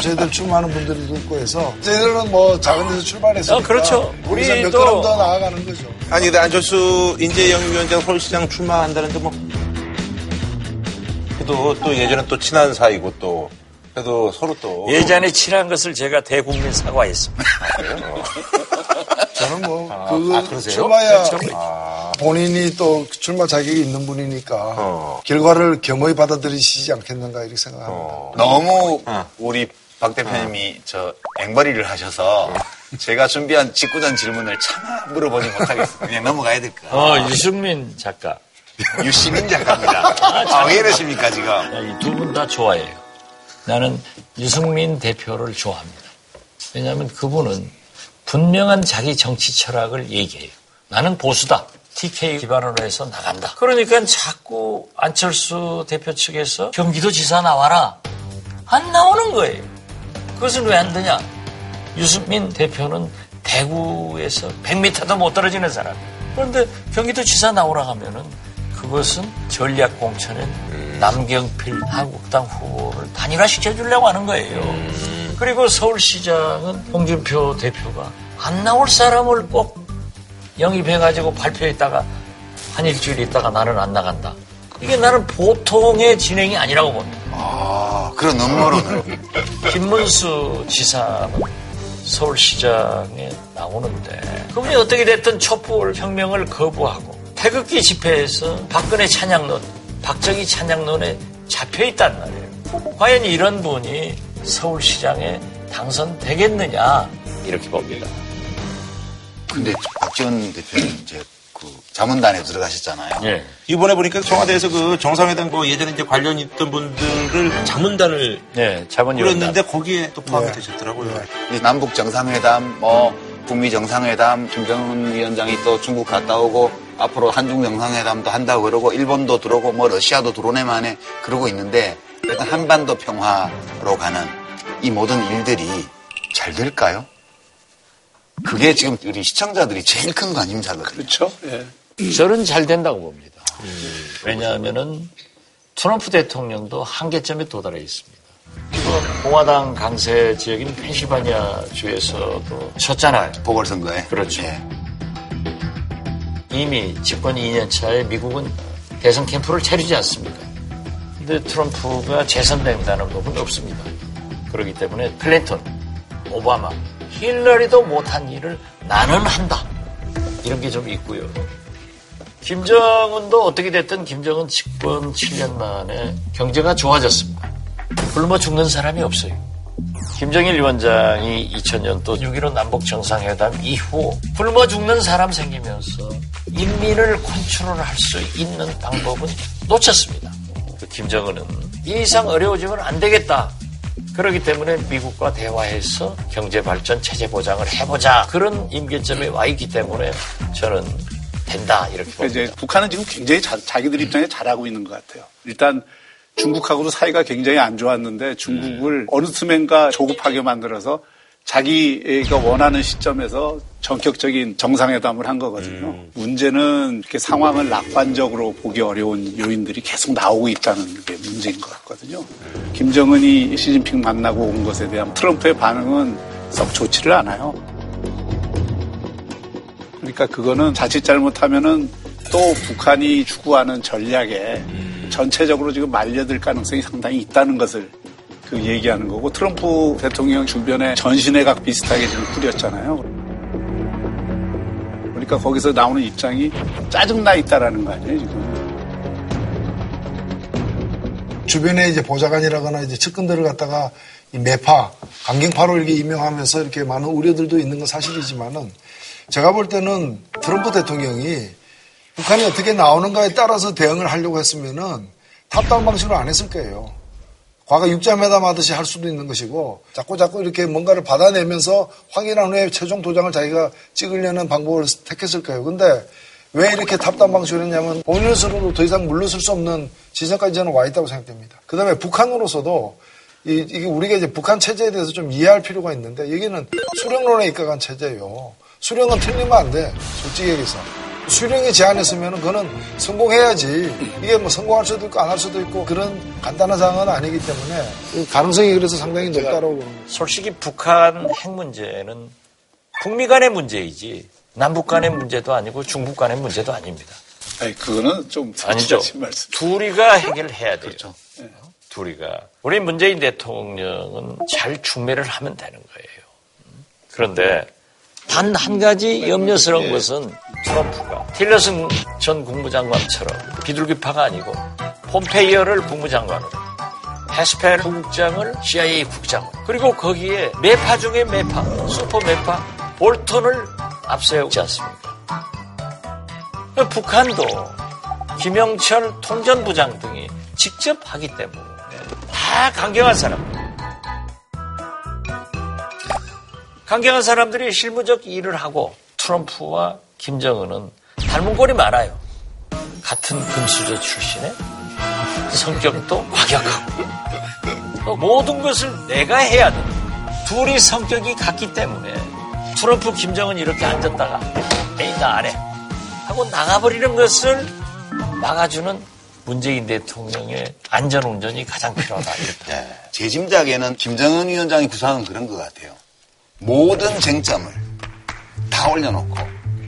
저희들 출마하는 분들도 있고 해서 저희들은 뭐 작은 데서 출발해서 어, 그렇죠. 우리가 몇 우리도- 걸음 더 나아가는 거죠. 아니 근데 안철수 인재영입위원장 서울시장 출마한다는데 뭐 그래도 또 예전에 또 친한 사이고 또 그래도 서로 또 예전에 친한 것을 제가 대국민 사과했습니다. 저는 뭐, 아, 그, 아, 그러세요? 출마야 그렇죠. 본인이 또 출마 자격이 있는 분이니까 어. 결과를 겸허히 받아들이시지 않겠는가 이렇게 생각합니다. 어. 너무 우리 박 대표님이 저 앵벌이를 하셔서 제가 준비한 직구전 질문을 차마 물어보지 못하겠어요. 그냥 넘어가야 될것 같아요. 어, 유승민 작가. 유시민 작가입니다. 아, 왜 이러십니까 지금? 이 두 분 다 좋아해요. 나는 유승민 대표를 좋아합니다. 왜냐하면 그분은 분명한 자기 정치 철학을 얘기해요. 나는 보수다. TK 기반으로 해서 나간다. 그러니까 자꾸 안철수 대표 측에서 경기도지사 나와라. 안 나오는 거예요. 그것은 왜 안 되냐? 유승민 대표는 대구에서 100m도 못 떨어지는 사람. 그런데 경기도지사 나오라 하면은 그것은 전략 공천엔 남경필 한국당 후보를 단일화시켜주려고 하는 거예요. 그리고 서울시장은 홍준표 대표가 안 나올 사람을 꼭 영입해가지고 발표했다가 한 일주일 있다가 나는 안 나간다. 이게 나는 보통의 진행이 아니라고 봅니다. 아, 그런 음모론을. 김문수 지사는 서울시장에 나오는데 그분이 어떻게 됐든 촛불 혁명을 거부하고 태극기 집회에서 박근혜 찬양론, 박정희 찬양론에 잡혀 있단 말이에요. 과연 이런 분이 서울시장에 당선되겠느냐 이렇게 봅니다. 근데 박지원 대표는 이제 그 자문단에 들어가셨잖아요. 예. 이번에 보니까 청와대에서 그 정상회담 그 예전에 이제 관련 있던 분들을 자문단을 네, 자문위원단. 꾸렸는데 거기에 또 포함이 되셨더라고요. 이 남북 정상회담, 뭐 북미 정상회담, 김정은 위원장이 또 중국 갔다 오고 앞으로 한중 정상회담도 한다고 그러고 일본도 들어오고 뭐 러시아도 들어오네 만에 그러고 있는데 일단 한반도 평화로 가는 이 모든 일들이 잘 될까요? 그게 지금 우리 시청자들이 제일 큰 관심사거든요. 그렇죠. 예. 저는 잘 된다고 봅니다. 왜냐하면은 트럼프 대통령도 한계점에 도달해 있습니다. 그리고 공화당 강세 지역인 펜실바니아 주에서도 졌잖아요. 보궐선거에. 그렇죠. 이미 집권 2년 차에 미국은 대선 캠프를 차리지 않습니까? 근데 트럼프가 재선된다는 법은 없습니다. 그렇기 때문에 클린턴, 오바마, 힐러리도 못한 일을 나는 한다. 이런 게 좀 있고요. 김정은도 어떻게 됐든 김정은 집권 7년 만에 경제가 좋아졌습니다. 굶어 죽는 사람이 없어요. 김정일 위원장이 2000년도 6.15 남북 정상회담 이후 굶어 죽는 사람 생기면서 인민을 컨트롤할 수 있는 방법은 놓쳤습니다. 그 김정은은 이 이상 어려워지면 안 되겠다. 그렇기 때문에 미국과 대화해서 경제 발전, 체제 보장을 해보자. 그런 임계점에 와 있기 때문에 저는 된다. 이렇게 봅니다. 이제 북한은 지금 굉장히 자, 자기들 입장에 잘하고 있는 것 같아요. 일단 중국하고도 사이가 굉장히 안 좋았는데 중국을 어느 틈엔가 조급하게 만들어서 자기가 원하는 시점에서 전격적인 정상회담을 한 거거든요. 문제는 이렇게 상황을 낙관적으로 보기 어려운 요인들이 계속 나오고 있다는 게 문제인 것 같거든요. 김정은이 시진핑 만나고 온 것에 대한 트럼프의 반응은 썩 좋지를 않아요. 그러니까 그거는 자칫 잘못하면은 또 북한이 추구하는 전략에 전체적으로 지금 말려들 가능성이 상당히 있다는 것을 그 얘기하는 거고 트럼프 대통령 주변에 전신회각 비슷하게 지금 꾸렸잖아요. 그러니까 거기서 나오는 입장이 짜증나 있다라는 거 아니에요 지금. 주변에 이제 보좌관이라거나 이제 측근들을 갖다가 이 매파, 강경파로 이렇게 임명하면서 이렇게 많은 우려들도 있는 건 사실이지만은 제가 볼 때는 트럼프 대통령이 북한이 어떻게 나오는가에 따라서 대응을 하려고 했으면은 탑다운 방식으로 안 했을 거예요. 과거 육자매담 하듯이 할 수도 있는 것이고 자꾸 자꾸 이렇게 뭔가를 받아내면서 확인한 후에 최종 도장을 자기가 찍으려는 방법을 택했을 거예요. 근데 왜 이렇게 탑다운 방식으로 했냐면 본인 스스로도 더 이상 물러설 수 없는 지점까지 저는 와 있다고 생각됩니다. 그 다음에 북한으로서도 이, 이게 우리가 이제 북한 체제에 대해서 좀 이해할 필요가 있는데 여기는 수령론에 입각한 체제예요. 수령은 틀리면 안 돼. 솔직히 얘기해서. 수령이 제안했으면 그거는 성공해야지. 이게 뭐 성공할 수도 있고 안 할 수도 있고 그런 간단한 상황은 아니기 때문에 가능성이 그래서 상당히 높다라고 보는 거죠. 솔직히 북한 핵 문제는 북미 간의 문제이지 남북 간의 문제도 아니고 중국 간의 문제도 아닙니다. 아니, 그거는 좀 아니죠. 말씀. 둘이가 해결해야 돼요. 그렇죠. 둘이가. 우리 문재인 대통령은 잘 중매를 하면 되는 거예요. 그런데 단 한 가지 염려스러운 것은 트럼프가 틸러슨 전 국무장관처럼 비둘기파가 아니고 폼페이어를 국무장관으로 헤스펠 부국장을 CIA 국장으로 그리고 거기에 매파 중에 매파 슈퍼 매파 볼턴을 앞세우지 않습니까? 북한도 김영철 통전부장 등이 직접 하기 때문에 다 강경한 사람. 강경한 사람들이 실무적 일을 하고 트럼프와 김정은은 닮은 꼴이 많아요. 같은 금수저 출신에 성격도 과격하고 또 모든 것을 내가 해야 돼. 둘이 성격이 같기 때문에 트럼프, 김정은 이렇게 앉았다가 에이 나 안 해. 하고 나가버리는 것을 막아주는 문재인 대통령의 안전운전이 가장 필요하다. 이렇게. 제 짐작에는 김정은 위원장의 구상은 그런 것 같아요. 모든 쟁점을 다 올려놓고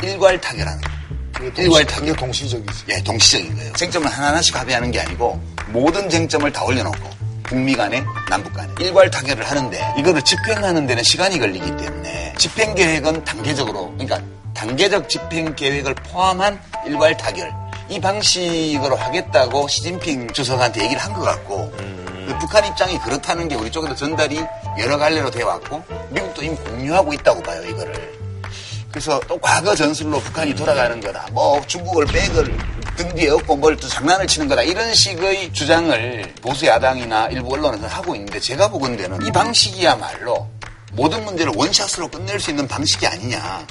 일괄 타결하는 거예요. 일괄 타결. 동시적이지. 예, 동시적인 거예요. 쟁점을 하나하나씩 합의하는 게 아니고 모든 쟁점을 다 올려놓고 북미 간에 남북 간에 일괄 타결을 하는데 이거를 집행하는 데는 시간이 걸리기 때문에 집행 계획은 단계적으로 그러니까 단계적 집행 계획을 포함한 일괄 타결 이 방식으로 하겠다고 시진핑 주석한테 얘기를 한 것 같고 그 북한 입장이 그렇다는 게 우리 쪽에도 전달이 여러 갈래로 돼 왔고 미국도 이미 공유하고 있다고 봐요 이거를. 그래서 또 과거 전술로 북한이 돌아가는 거다. 뭐 중국을 백을 등 뒤에 업고 뭘 또 장난을 치는 거다. 이런 식의 주장을 보수 야당이나 일부 언론에서 하고 있는데 제가 보건대는 이 방식이야말로 모든 문제를 원샷으로 끝낼 수 있는 방식이 아니냐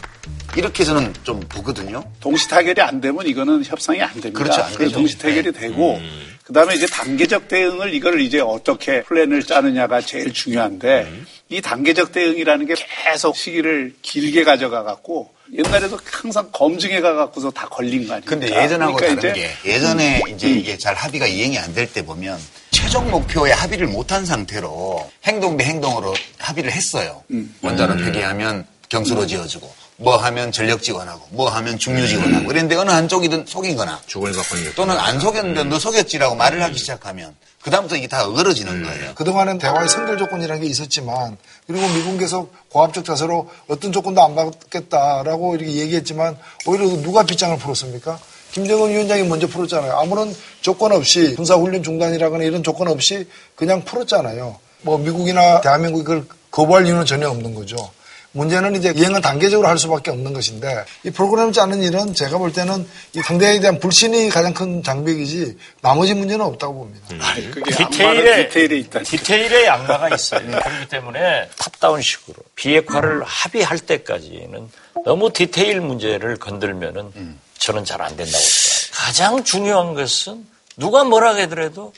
이렇게 저는 좀 보거든요. 동시 타결이 안 되면 이거는 협상이 안 됩니다. 그렇죠, 안 그래서 되죠. 동시 타결이 되고 그다음에 이제 단계적 대응을 이걸 이제 어떻게 플랜을 짜느냐가 제일 중요한데 이 단계적 대응이라는 게 계속 시기를 길게 가져가 갖고 옛날에도 항상 검증해 가 갖고서 다 걸린 거 아닙니까? 근데 예전하고 그러니까 다른 이제 게 예전에 음. 이제 이게 잘 합의가 이행이 안 될 때 보면 최종 목표에 합의를 못한 상태로 행동 대 행동으로 합의를 했어요. 음. 원자로 폐기하면 경수로 지어주고 뭐 하면 전력 지원하고 뭐 하면 중유 지원하고 그랬는데 어느 한쪽이든 속이거나 죽을 바꾸는 또는 안 속였는데 너 속였지라고 말을 하기 시작하면 그다음부터 이게 다 어그러지는 거예요. 그동안은 대화의 선결 조건이라는 게 있었지만 그리고 미국은 계속 고압적 자세로 어떤 조건도 안 받겠다라고 이렇게 얘기했지만 오히려 누가 빗장을 풀었습니까? 김정은 위원장이 먼저 풀었잖아요. 아무런 조건 없이 군사훈련 중단이라거나 이런 조건 없이 그냥 풀었잖아요. 뭐 미국이나 대한민국이 그걸 거부할 이유는 전혀 없는 거죠. 문제는 이제 이행은 단계적으로 할 수밖에 없는 것인데 이 프로그램을 짜는 일은 제가 볼 때는 이 상대에 대한 불신이 가장 큰 장벽이지 나머지 문제는 없다고 봅니다. 그게 디테일에 디테일에 있다. 디테일에 양가가 있어요. 그렇기 때문에 탑다운식으로 비핵화를 합의할 때까지는 너무 디테일 문제를 건들면은 저는 잘 안 된다고 생각해요. 가장 중요한 것은 누가 뭐라 하더라도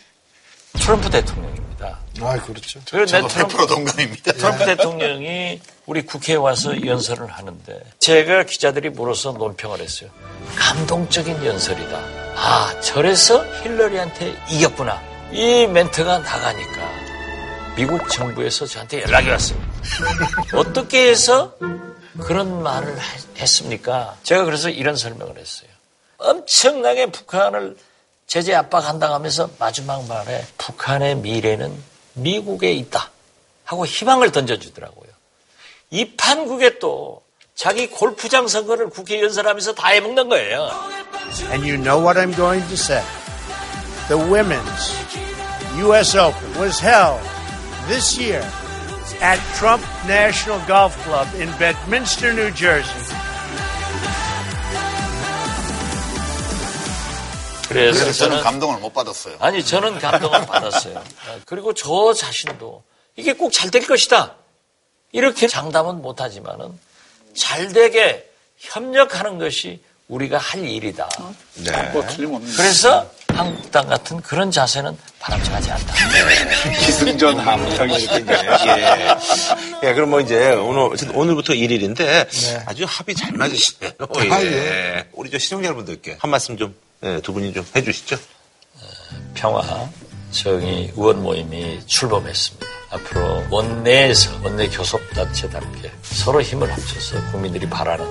트럼프 대통령입니다. 아, 그렇죠. 트럼프- 100% 동감입니다. 트럼프 대통령이 우리 국회에 와서 연설을 하는데 제가 기자들이 물어서 논평을 했어요. 감동적인 연설이다. 아, 저래서 힐러리한테 이겼구나. 이 멘트가 나가니까 미국 정부에서 저한테 연락이 왔습니다. 어떻게 해서 그런 말을 하- 했습니까? 제가 그래서 이런 설명을 했어요. 엄청나게 북한을 제재 압박한다고 하면서 마지막 말에 북한의 미래는 미국에 있다 하고 희망을 던져주더라고요. 이 판국에 또 자기 골프장 선거를 국회 연설하면서 다 해먹는 거예요. And you know what I'm going to say. The women's U.S. Open was held this year at Trump National Golf Club in Bedminster, New Jersey. 그래서 그래서 저는 저는 감동을 못 받았어요. 아니 저는 감동을 받았어요. 그리고 저 자신도 이게 꼭 잘 될 것이다. 이렇게 장담은 못하지만은 잘 되게 협력하는 것이 우리가 할 일이다. 뭐 틀림없는. 그래서 한국당 같은 그런 자세는 바람직하지 않다. 기승전 함정이 이렇게 예. 예, 그럼 뭐 이제 오늘, 어쨌든 오늘부터 1일인데 아주 합이 잘 맞으시네요. 예. 아, 예. 우리 저 시청자 여러분들께 한 말씀 좀, 예, 두 분이 좀 해주시죠. 평화 정의 의원 모임이 출범했습니다. 앞으로 원내에서 원내 교섭단체답게 서로 힘을 합쳐서 국민들이 바라는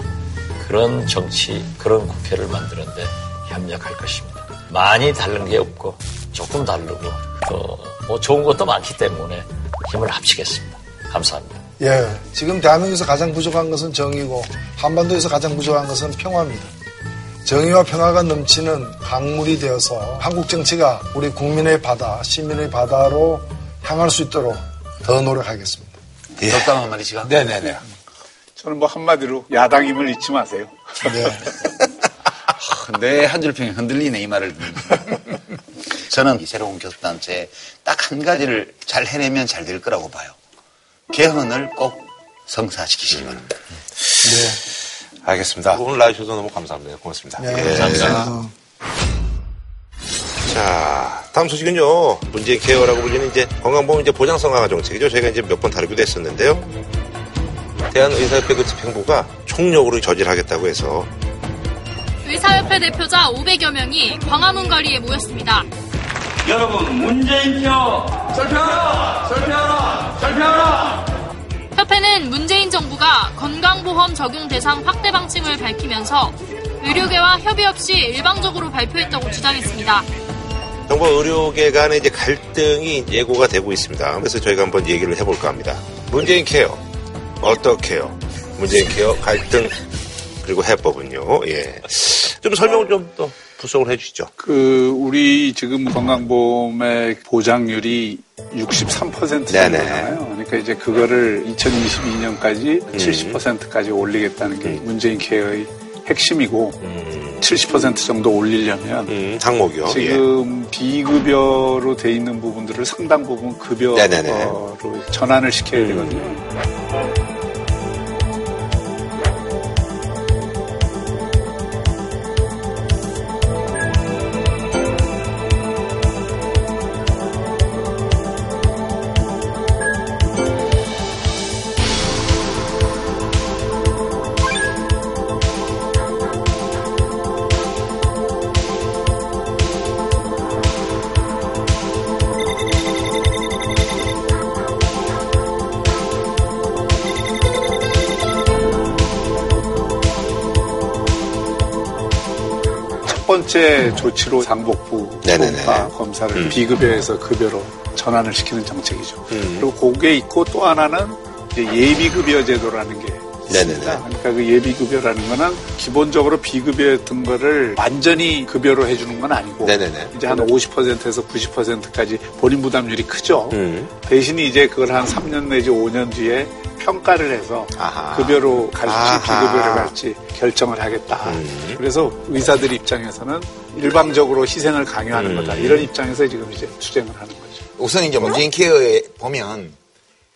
그런 정치, 그런 국회를 만드는데 협력할 것입니다. 많이 다른 게 없고 조금 다르고 또 뭐 좋은 것도 많기 때문에 힘을 합치겠습니다. 감사합니다. 예, 지금 대한민국에서 가장 부족한 것은 정의고 한반도에서 가장 부족한 것은 평화입니다. 정의와 평화가 넘치는 강물이 되어서 한국 정치가 우리 국민의 바다, 시민의 바다로 향할 수 있도록 더 노력하겠습니다. 덕담 한마디 시간. 네네네. 저는 뭐 한마디로 야당임을 잊지 마세요. 내한 줄평이 흔들리네 이 말을 듣는 저는 이 새로운 교섭단체 딱 한 가지를 잘 해내면 잘 될 거라고 봐요. 개헌을 꼭 성사시키시기 바랍니다. 네. 알겠습니다. 오늘 나와주셔서 너무 감사합니다. 고맙습니다. 네, 예. 감사합니다. 자, 다음 소식은요. 문재인 케어라고 불리는 이제 건강보험 이제 보장성 강화 정책이죠. 저희가 이제 몇 번 다루기도 했었는데요. 대한의사협회 그 집행부가 총력으로 저질하겠다고 해서 의사협회 대표자 500여 명이 광화문 거리에 모였습니다. 여러분 문재인 케어 철폐하라 철폐하라 철폐하라 협회는 문재인 정부가 건강보험 적용 대상 확대 방침을 밝히면서 의료계와 협의 없이 일방적으로 발표했다고 주장했습니다. 정부 의료계 간의 이제 갈등이 예고가 되고 있습니다. 그래서 저희가 한번 얘기를 해볼까 합니다. 문재인 케어 어떻게 해요? 문재인 케어 갈등 그리고 해법은요. 예. 좀 설명을 좀더 부속을 해주시죠. 그 우리 지금 건강보험의 보장률이 63% 네네. 정도잖아요. 그러니까 이제 그거를 2022년까지 음. 70%까지 올리겠다는 게 문재인 케어의 핵심이고 70% 정도 올리려면 음, 항목이요. 지금 비급여로 돼 있는 부분들을 상당 부분 급여로 네네네. 전환을 시켜야 되거든요. 번째 조치로 상복부 네네네. 초음파 검사를 음. 비급여에서 급여로 전환을 시키는 정책이죠. 음. 그리고 그게 있고 또 하나는 예비급여 제도라는 게 네네네. 있습니다. 그러니까 그 예비급여라는 거는 기본적으로 비급여였던 거를 완전히 급여로 해주는 건 아니고 네네네. 이제 한 50%에서 90%까지 본인 부담률이 크죠. 음. 대신 이제 그걸 한 3년 내지 5년 뒤에 평가를 해서 아하. 급여로 갈지 아하. 비급여로 갈지 결정을 하겠다. 음. 그래서 의사들 입장에서는 일방적으로 희생을 강요하는 음. 거다. 이런 입장에서 지금 이제 투쟁을 하는 거죠. 우선 이제 문재인 케어에 보면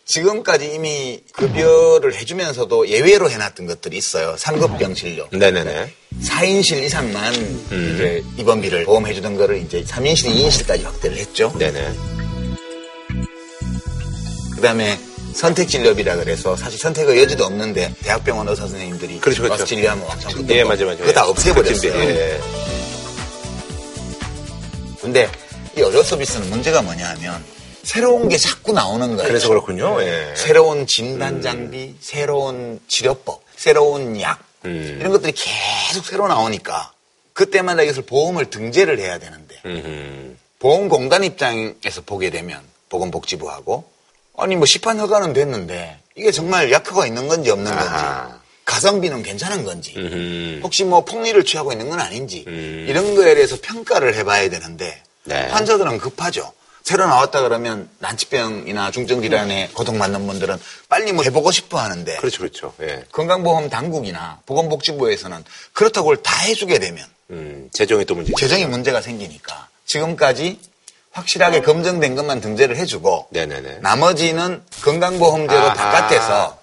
지금까지 이미 급여를 해주면서도 예외로 해놨던 것들이 있어요. 상급병 진료. 네네네. 4인실 이상만 음. 입원비를 보험해주던 거를 이제 3인실, 2인실까지 확대를 했죠. 네네. 그 다음에 선택 진료비라 그래서 사실 선택의 여지도 없는데 대학병원 의사 선생님들이 그렇죠, 그렇죠. 와서 진료하면 왕창 붙는 예, 거. 맞아요, 맞아요. 그거 다 없애버렸어요. 예. 근데 이 의료 서비스는 문제가 뭐냐 하면 새로운 게 자꾸 나오는 거예요. 그래서 그렇군요. 예. 새로운 진단 장비, 새로운 치료법, 새로운 약 음. 이런 것들이 계속 새로 나오니까 그때마다 이것을 보험을 등재를 해야 되는데 음흠. 보험공단 입장에서 보게 되면 보건복지부하고 아니 뭐 시판 허가는 됐는데 이게 정말 약효가 있는 건지 없는 건지 아하. 가성비는 괜찮은 건지 음흠. 혹시 뭐 폭리를 취하고 있는 건 아닌지 음. 이런 거에 대해서 평가를 해봐야 되는데 네. 환자들은 급하죠. 새로 나왔다 그러면 난치병이나 중증 질환에 고통받는 분들은 빨리 뭐 해보고 싶어 하는데 그렇죠, 그렇죠. 예. 건강보험 당국이나 보건복지부에서는 그렇다고 다 해주게 되면 음, 재정이 또 문제. 재정에 문제가 생기니까 지금까지 확실하게 검증된 것만 등재를 해주고 네네네. 나머지는 건강보험제로 아하. 바깥에서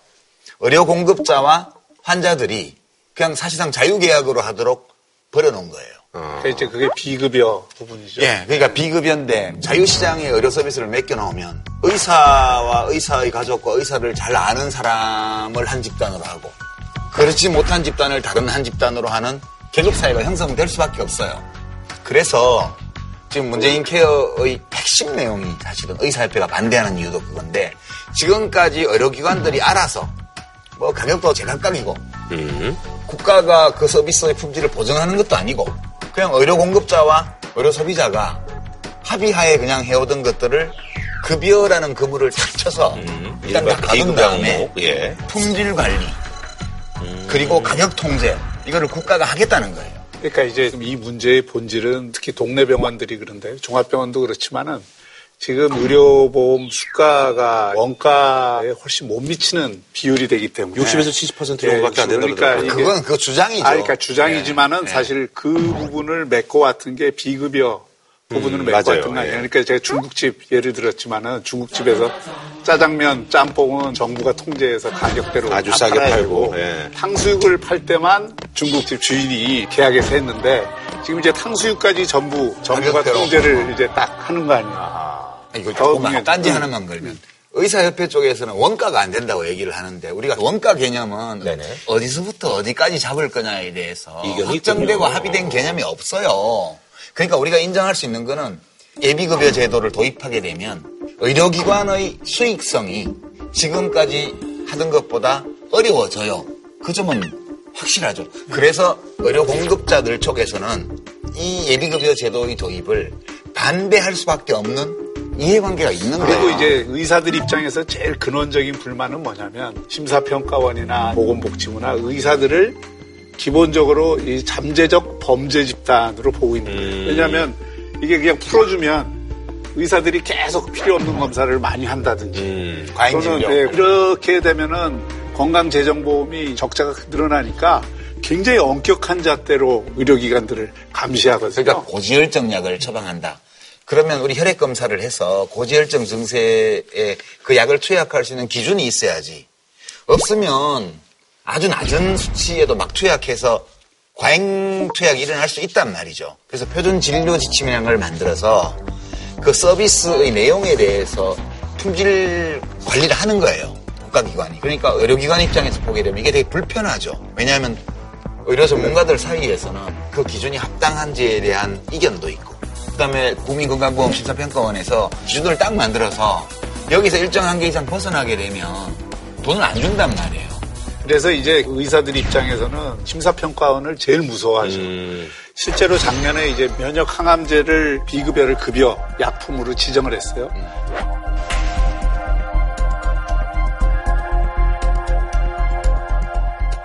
의료 공급자와 환자들이 그냥 사실상 자유계약으로 하도록 버려놓은 거예요. 그러니까 이제 그게 비급여 부분이죠. 예, 그러니까 비급여인데 자유시장의 의료 서비스를 맡겨놓으면 의사와 의사의 가족과 의사를 잘 아는 사람을 한 집단으로 하고 그렇지 못한 집단을 다른 한 집단으로 하는 계급사회가 형성될 수밖에 없어요. 그래서 지금 문재인 케어의 핵심 내용이 사실은 의사협회가 반대하는 이유도 그건데 지금까지 의료기관들이 알아서 뭐 가격도 제각각이고 음. 국가가 그 서비스의 품질을 보증하는 것도 아니고 그냥 의료 공급자와 의료 소비자가 합의하에 그냥 해오던 것들을 급여라는 그물을 탁 쳐서 일단 다 가둔 다음에 예. 품질 관리 그리고 가격 통제 이거를 국가가 하겠다는 거예요. 그러니까 이제 이 문제의 본질은 특히 동네 병원들이 그런데 종합병원도 그렇지만은 지금 의료보험 수가가 원가에 훨씬 못 미치는 비율이 되기 때문에 60에서 70% 정도밖에 안 된다고 그러니까. 이게- 그건 그 주장이죠. 아, 그러니까 주장이지만은 네. 사실 그 부분을 메꿔 왔던 게 비급여 그 부분은 음, 맺고 맞아요. 했던 거 아니에요. 예. 그러니까 제가 중국집 예를 들었지만은 중국집에서 짜장면, 짬뽕은 정부가 통제해서 가격대로 아주 다 싸게 팔고, 예. 탕수육을 팔 때만 중국집 주인이 계약해서 했는데 지금 이제 탕수육까지 전부 정부가 가격대로. 통제를 이제 딱 하는 거 아니에요. 아, 이거 더 조금만 딴지 음. 하나만 걸면 의사협회 쪽에서는 원가가 안 된다고 얘기를 하는데 우리가 원가 개념은 어디서부터 어디까지 잡을 거냐에 대해서 확정되고. 합의된 개념이 없어요. 그러니까 우리가 인정할 수 있는 거는 예비급여 제도를 도입하게 되면 의료기관의 수익성이 지금까지 하던 것보다 어려워져요. 그 점은 확실하죠. 그래서 의료 공급자들 쪽에서는 이 예비급여 제도의 도입을 반대할 수밖에 없는 이해관계가 있는 거예요. 그리고 이제 의사들 입장에서 제일 근원적인 불만은 뭐냐면 심사평가원이나 보건복지부나 의사들을 기본적으로 이 잠재적 범죄 집단으로 보고 있는 거예요. 왜냐하면 이게 그냥 풀어주면 의사들이 계속 필요 없는 검사를 많이 한다든지 과잉 또는. 네, 이렇게 되면은 건강재정보험이 적자가 늘어나니까 굉장히 엄격한 잣대로 의료기관들을 감시하거든요. 그러니까 고지혈증 약을 처방한다. 그러면 우리 혈액 검사를 해서 고지혈증 증세에 그 약을 투약할 수 있는 기준이 있어야지. 없으면 아주 낮은 수치에도 막 투약해서 과잉 투약이 일어날 수 있단 말이죠. 그래서 표준 진료 지침량을 만들어서 그 서비스의 내용에 대해서 품질 관리를 하는 거예요. 국가기관이. 그러니까 의료기관 입장에서 보게 되면 이게 되게 불편하죠. 왜냐하면 의료 전문가들 사이에서는 그 기준이 합당한지에 대한 이견도 있고 그다음에 국민건강보험 심사평가원에서 기준을 딱 만들어서 여기서 일정 한계 이상 벗어나게 되면 돈을 안 준단 말이에요. 그래서 이제 의사들 입장에서는 심사평가원을 제일 무서워하죠. 실제로 작년에 이제 면역 항암제를 비급여를 급여 약품으로 지정을 했어요.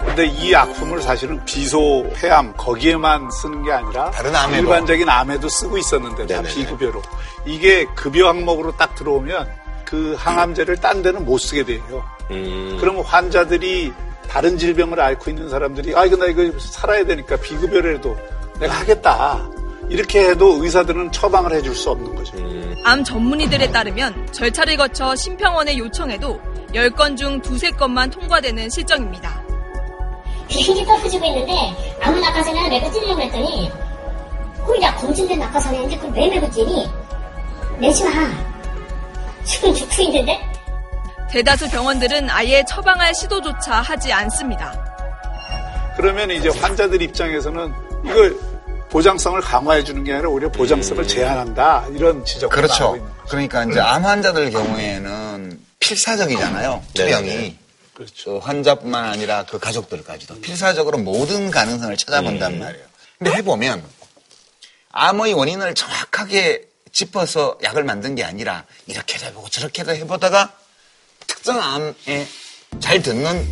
근데 이 약품을 사실은 비소, 폐암 거기에만 쓰는 게 아니라. 일반적인 암에도 쓰고 있었는데 다 비급여로 이게 급여 항목으로 딱 들어오면 그 항암제를 딴 데는 못 쓰게 돼요. 그러면 환자들이 다른 질병을 앓고 있는 사람들이 아 이거 나 이거 살아야 되니까 비급여라도 내가 하겠다 이렇게 해도 의사들은 처방을 해줄 수 없는 거죠. 암 전문의들에 따르면 절차를 거쳐 심평원에 요청해도 10건 중 두세 건만 통과되는 실정입니다. 비행기 떨어지고 있는데 아무 낙하산이나 메고 뛰려고 했더니 거기다 검진된 낙하산인데 그걸 왜 메고 뛰니? 내지 마. 지금 죽고 있는데? 대다수 병원들은 아예 처방할 시도조차 하지 않습니다. 그러면 이제 환자들 입장에서는 이걸 보장성을 강화해 주는 게 아니라 오히려 보장성을 제한한다 이런 지적을 나오고 그렇죠. 있는 그러니까 이제 암 환자들 경우에는 필사적이잖아요. 투병이. 네네. 그 환자뿐만 아니라 그 가족들까지도 필사적으로 모든 가능성을 찾아본단 말이에요. 근데 해보면 암의 원인을 정확하게 짚어서 약을 만든 게 아니라 이렇게도 해보고 저렇게도 해보다가 특정 암에 잘 듣는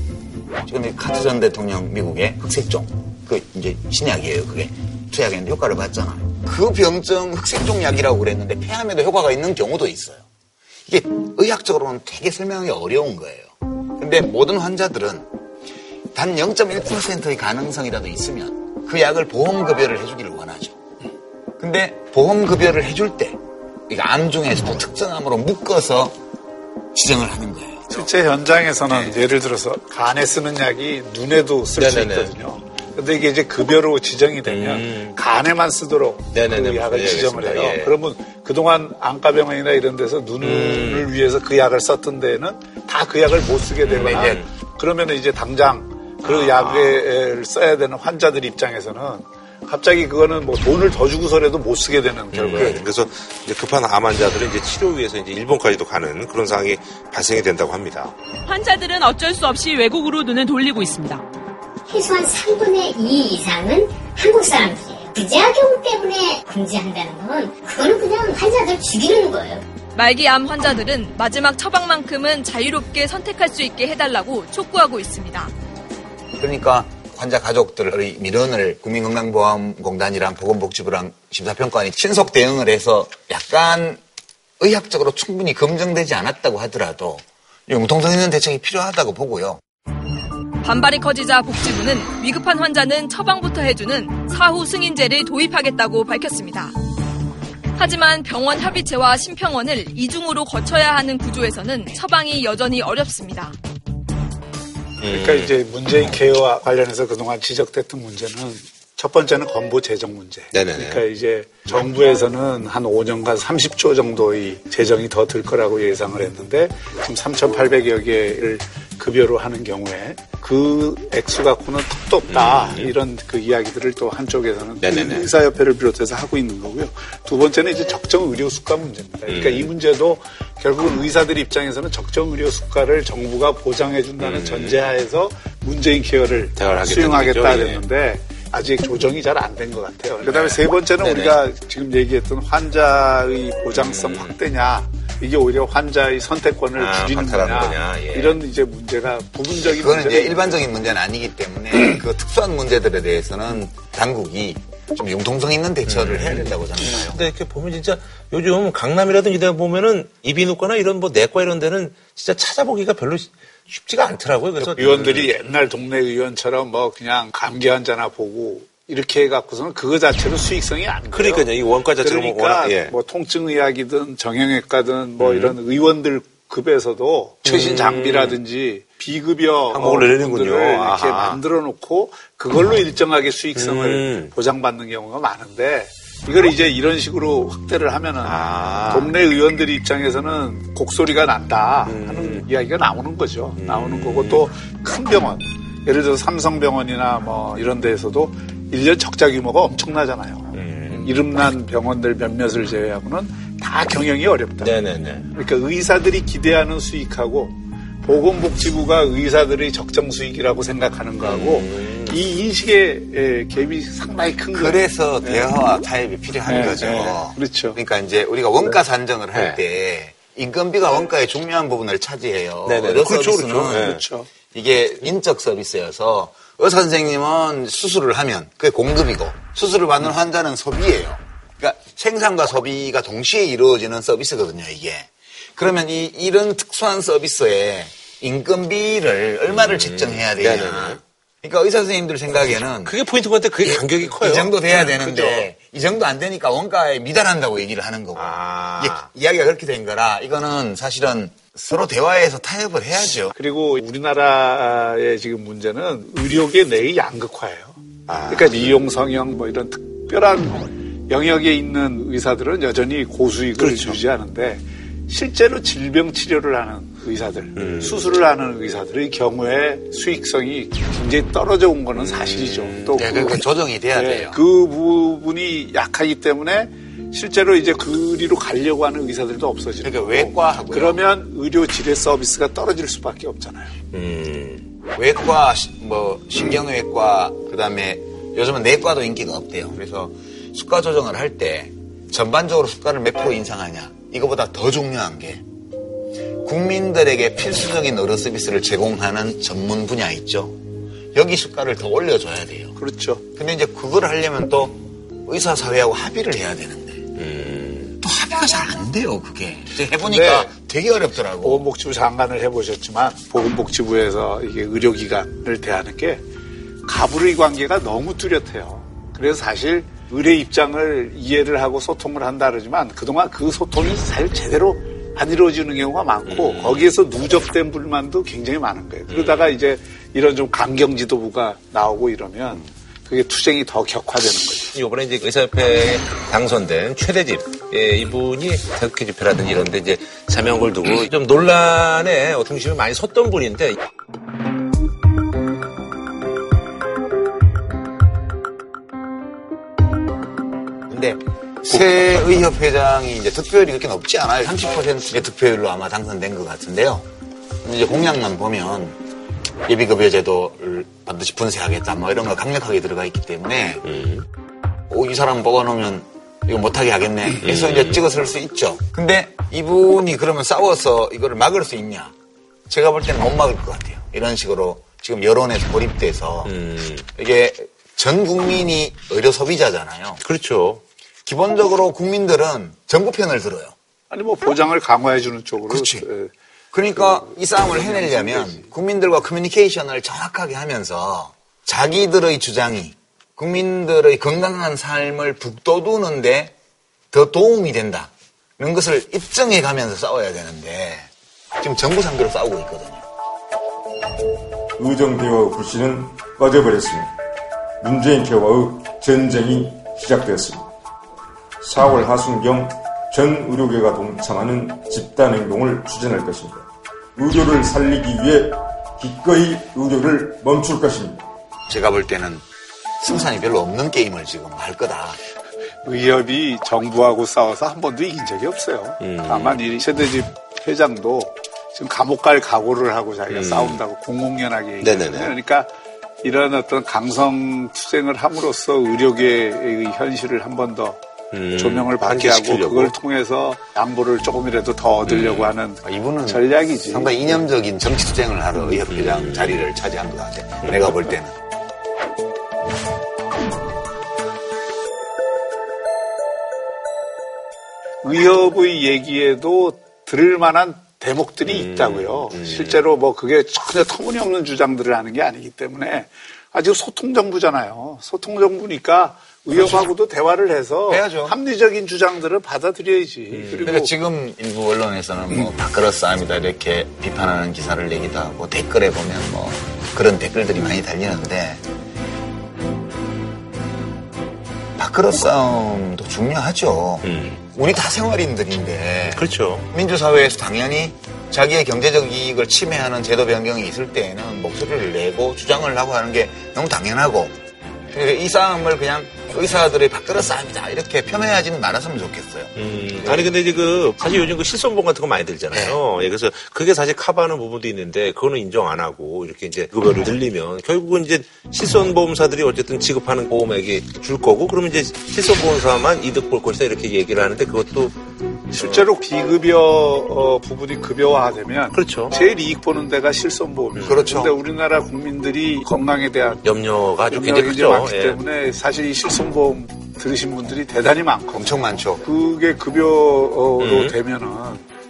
지금 카트 전 대통령 미국의 흑색종 그 이제 신약이에요. 그게 투약했는데 효과를 봤잖아요. 그 병증 흑색종 약이라고 그랬는데 폐암에도 효과가 있는 경우도 있어요. 이게 의학적으로는 되게 설명하기 어려운 거예요. 근데 모든 환자들은 단 0.1%의 가능성이라도 있으면 그 약을 보험급여를 해주기를 원하죠. 근데 보험급여를 해줄 때, 이거 암 중에서도 특정 암으로 묶어서 지정을 하는 거예요. 실제 현장에서는 예를 들어서 간에 쓰는 약이 눈에도 쓸수 네. 있거든요. 근데 이게 이제 급여로 지정이 되면 간에만 쓰도록 네네네. 그 약을 예, 지정을 해요. 예. 그러면 그동안 안과병원이나 이런 데서 눈을 음. 위해서 그 약을 썼던 데는 다 그 약을 못 쓰게 되거나 네, 네. 그러면 이제 당장 그 약을 써야 되는 환자들 입장에서는 갑자기 그거는 뭐 돈을 더 주고서라도 못 쓰게 되는 결과예요. 네, 그래서 이제 급한 암 환자들은 이제 치료 위해서 이제 일본까지도 가는 그런 상황이 발생이 된다고 합니다. 환자들은 어쩔 수 없이 외국으로 눈을 돌리고 있습니다. 최소한 3분의 2 이상은 한국 사람들이에요. 부작용 때문에 금지한다는 건 그거는 그냥 환자들 죽이는 거예요. 말기 암 환자들은 마지막 처방만큼은 자유롭게 선택할 수 있게 해달라고 촉구하고 있습니다. 그러니까 환자 가족들의 민원을 국민건강보험공단이랑 보건복지부랑 심사평가원이 신속 대응을 해서 약간 의학적으로 충분히 검증되지 않았다고 하더라도 융통성 있는 대책이 필요하다고 보고요. 반발이 커지자 복지부는 위급한 환자는 처방부터 해주는 사후 승인제를 도입하겠다고 밝혔습니다. 하지만 병원 협의체와 심평원을 이중으로 거쳐야 하는 구조에서는 처방이 여전히 어렵습니다. 그러니까 이제 문재인 케어와 관련해서 그동안 지적됐던 문제는 첫 번째는 건보 재정 문제. 네네네. 그러니까 이제 정부에서는 한 5년간 30조 정도의 재정이 더 들 거라고 예상을 했는데 지금 3,800여 개를 급여로 하는 경우에 그 액수 갖고는 턱도 없다 이런 그 이야기들을 또 한쪽에서는 음. 네네네. 의사협회를 비롯해서 하고 있는 거고요. 두 번째는 이제 적정 의료 수가 문제입니다. 그러니까 음. 이 문제도 결국은 의사들 입장에서는 적정 의료 수가를 정부가 보장해 준다는 전제하에서 문재인 케어를 음. 수용하겠다. 예. 그랬는데 아직 조정이 잘 안 된 것 같아요. 그 다음에 세 번째는 네네. 우리가 지금 얘기했던 환자의 보장성 확대냐 이게 오히려 환자의 선택권을 아, 줄이는 거냐, 거냐, 예. 이런 이제 문제가 부분적인 그거는 이제 문제는 일반적인 문제는 아니기 때문에 그 특수한 문제들에 대해서는 당국이 좀 융통성 있는 대처를 해야 된다고 저는 봐요. 근데 이렇게 보면 진짜 요즘 강남이라든지 이런 데 보면은 이비인후과나 이런 뭐 내과 이런 데는 진짜 찾아보기가 별로 쉽지가 않더라고요. 그래서 의원들이 옛날 동네 의원처럼 뭐 그냥 감기 환자나 보고 이렇게 해갖고서는 그거 자체로 수익성이 안 돼요. 그러니까요. 이 원가 자체가 뭐 그러니까 워낙, 예. 뭐 통증의학이든 정형외과든 뭐 음. 이런 의원들 급에서도 최신 장비라든지 비급여 항목을 내리는군요. 이렇게. 만들어 놓고 그걸로 일정하게 수익성을 음. 보장받는 경우가 많은데 이걸 이제 이런 식으로 확대를 하면은 아. 동네 의원들 입장에서는 곡소리가 난다 음. 하는 이야기가 나오는 거죠. 나오는 거고 또 큰 병원 예를 들어서 삼성병원이나 뭐 이런 데에서도 1년 적자 규모가 엄청나잖아요. 음. 이름난 병원들 몇몇을 제외하고는 다 경영이 어렵다. 네네네. 그러니까 의사들이 기대하는 수익하고 보건복지부가 의사들의 적정 수익이라고 생각하는 거하고 음. 이 인식의 에, 갭이 상당히 큰 거예요. 그래서 네. 대화와 타협이 필요한 네, 거죠. 네, 그렇죠. 그러니까 이제 우리가 원가 산정을 할 네. 때 인건비가 원가의 중요한 부분을 차지해요. 네네. 의료 그렇죠, 그렇죠. 네. 그렇죠. 이게 인적 서비스여서 의사 선생님은 수술을 하면 그게 공급이고 수술을 받는 환자는 소비예요. 그러니까 생산과 소비가 동시에 이루어지는 서비스거든요, 이게. 그러면 이 이런 특수한 서비스에 인건비를 얼마를 책정해야 되냐. 음. 네네네. 그러니까 의사 선생님들 생각에는 그게 포인트 같은데 그게 간격이 커요. 이 정도 돼야 네, 되는데 이 정도 안 되니까 원가에 미달한다고 얘기를 하는 거고 아. 이게 이야기가 그렇게 된 거라 이거는 사실은 서로 대화해서 타협을 해야죠. 그리고 우리나라의 지금 문제는 의료계 내의 양극화예요. 그러니까 이용 성형 뭐 이런 특별한 영역에 있는 의사들은 여전히 고수익을 유지하는데 실제로 질병 치료를 하는 의사들, 수술을 하는 의사들의 경우에 수익성이 굉장히 떨어져 온 거는 사실이죠. 또 네, 그러니까 조정이 돼야 네, 돼요. 그 부분이 약하기 때문에 실제로 이제 그리로 가려고 하는 의사들도 없어지는 그러니까 거고. 외과 하고요. 그러면 의료 질의 서비스가 떨어질 수밖에 없잖아요. 외과, 시- 뭐 신경외과, 그다음에 요즘은 내과도 인기가 없대요. 그래서 수가 조정을 할 때 전반적으로 수가를 몇 프로 인상하냐 이거보다 더 중요한 게 국민들에게 필수적인 의료 서비스를 제공하는 전문 분야 있죠. 여기 수가를 더 올려줘야 돼요. 그렇죠. 근데 이제 그걸 하려면 또 의사 사회하고 합의를 해야 되는데 또 합의가 잘 안 돼요. 그게 해보니까 네. 되게 어렵더라고. 보건복지부 장관을 해보셨지만 보건복지부에서 이게 의료기관을 대하는 게 가불의 관계가 너무 뚜렷해요. 그래서 사실 의뢰 입장을 이해를 하고 소통을 한다 그러지만 그동안 그 소통이 사실 제대로 안 이루어지는 경우가 많고 거기에서 누적된 불만도 굉장히 많은 거예요. 그러다가 이제 이런 좀 강경 지도부가 나오고 이러면 그게 투쟁이 더 격화되는 거죠. 이번에 이제 의사협회에 당선된 최대집 예, 이분이 태극기 집회라든지 이런 데 이제 걸 두고 좀 논란에 중심이 많이 섰던 분인데 근데 새 의협 회장이 이제 득표율이 그렇게 높지 않아요. 30%의 득표율로 아마 당선된 것 같은데요. 이제 공약만 보면 예비급여 제도를 반드시 분쇄하겠다 뭐 이런 거 강력하게 들어가 있기 때문에 오, 이 사람 뽑아놓으면 이거 못하게 하겠네 해서 이제 찍어설 수 있죠. 근데 이분이 그러면 싸워서 이거를 막을 수 있냐? 제가 볼 때는 못 막을 것 같아요. 이런 식으로 지금 여론에 서 고립돼서 이게 전 국민이 의료 소비자잖아요. 그렇죠. 기본적으로 국민들은 정부 편을 들어요. 아니 뭐 보장을 강화해 주는 쪽으로 그렇지. 예, 그러니까 이 싸움을 해내려면 국민들과 커뮤니케이션을 정확하게 하면서 자기들의 주장이 국민들의 건강한 삶을 북돋우는데 더 도움이 된다. 이런 것을 입증해 가면서 싸워야 되는데 지금 정부 상대로 싸우고 있거든요. 의정대와 불씨는 꺼져버렸습니다. 문재인 케와의 전쟁이 시작되었습니다. 4월 하순경 전 의료계가 동참하는 집단 행동을 추진할 것입니다. 의료를 살리기 위해 기꺼이 의료를 멈출 것입니다. 제가 볼 때는 승산이 별로 없는 게임을 지금 할 거다. 의협이 정부하고 싸워서 한 번도 이긴 적이 없어요. 다만 이 세대집 회장도 지금 감옥 갈 각오를 하고 자기가 음. 싸운다고 공공연하게 네네네. 그러니까 이런 어떤 강성 투쟁을 함으로써 의료계의 현실을 한 번 더 음, 조명을 받게 하고 환기시키려고. 그걸 통해서 양보를 조금이라도 더 얻으려고 하는 아, 이분은 전략이지. 상당히 이념적인 정치 투쟁을 하러 의협회장 자리를 차지한 것 같아. 내가 볼 때는. 의협의 얘기에도 들을 만한 대목들이 있다고요. 실제로 뭐 그게 전혀 터무니없는 주장들을 하는 게 아니기 때문에 아직 소통 정부잖아요. 소통 정부니까 의협하고도 대화를 해서 합리적인 주장들을 받아들여야지. 그리고 그러니까 지금 일부 언론에서는 뭐 밥그릇 싸움이다 이렇게 비판하는 기사를 내기도 하고 댓글에 보면 뭐 그런 댓글들이 많이 달리는데 밥그릇 싸움도 중요하죠. 우리 다 생활인들인데. 그렇죠. 민주사회에서 당연히 자기의 경제적 이익을 침해하는 제도 변경이 있을 때에는 목소리를 내고 주장을 하고 하는 게 너무 당연하고 이 싸움을 그냥 의사들의 밥그릇 싸움이다 이렇게 폄훼하지는 말았으면 좋겠어요. 음, 아니 근데 이제 그 사실 요즘 그 실손보험 같은 거 많이 들잖아요. 예, 그래서 그게 사실 커버하는 부분도 있는데 그거는 인정 안 하고 이렇게 이제 급여를 늘리면 결국은 이제 실손보험사들이 어쨌든 지급하는 보험액이 줄 거고 그러면 이제 실손보험사만 이득 볼 것이다 이렇게 얘기를 하는데 그것도 실제로 비급여 어, 부분이 급여화되면 그렇죠. 제일 이익 보는 데가 실손보험이에요. 그렇죠. 근데 우리나라 국민들이 건강에 대한 염려가 아주 굉장히 크죠. 많기 예. 때문에 사실 이 실손보험 들으신 분들이 대단히 많고 엄청 많죠. 그게 급여로 음. 되면은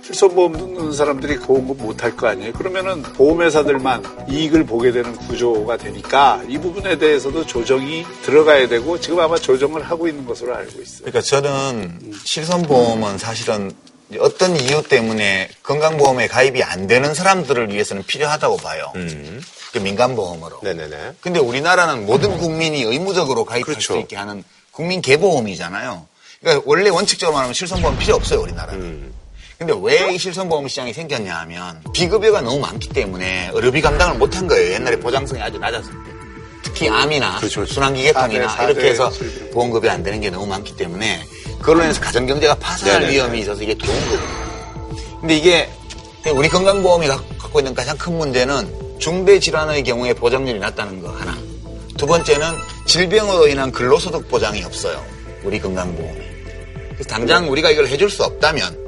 실손보험 듣는 사람들이 보험금 못할 거 아니에요. 그러면은 보험회사들만 이익을 보게 되는 구조가 되니까 이 부분에 대해서도 조정이 들어가야 되고 지금 아마 조정을 하고 있는 것으로 알고 있어요. 그러니까 저는 실손보험은 사실은 어떤 이유 때문에 건강보험에 가입이 안 되는 사람들을 위해서는 필요하다고 봐요. 그 민간보험으로. 네네네. 근데 우리나라는 모든 국민이 의무적으로 가입할 그렇죠. 수 있게 하는 국민 개보험이잖아요. 그러니까 원래 원칙적으로 말하면 실손보험 필요 없어요, 우리나라는. 음. 근데 왜 이 실손보험 시장이 생겼냐 하면 비급여가 너무 많기 때문에 의료비 감당을 못한 거예요. 옛날에 보장성이 아주 낮았을 때. 특히 암이나 순환기계통이나 사대, 사대 이렇게 해서. 보험급여 안 되는 게 너무 많기 때문에 그걸로 인해서 가정경제가 파산할. 위험이 있어서 이게 좋은 거거든요. 근데 이게 우리 건강보험이 갖- 갖고 있는 가장 큰 문제는 중대 질환의 경우에 보장률이 낮다는 거 하나. 두 번째는 질병으로 인한 근로소득 보장이 없어요. 우리 건강보험에. 그래서 당장 우리가 이걸 해줄 수 없다면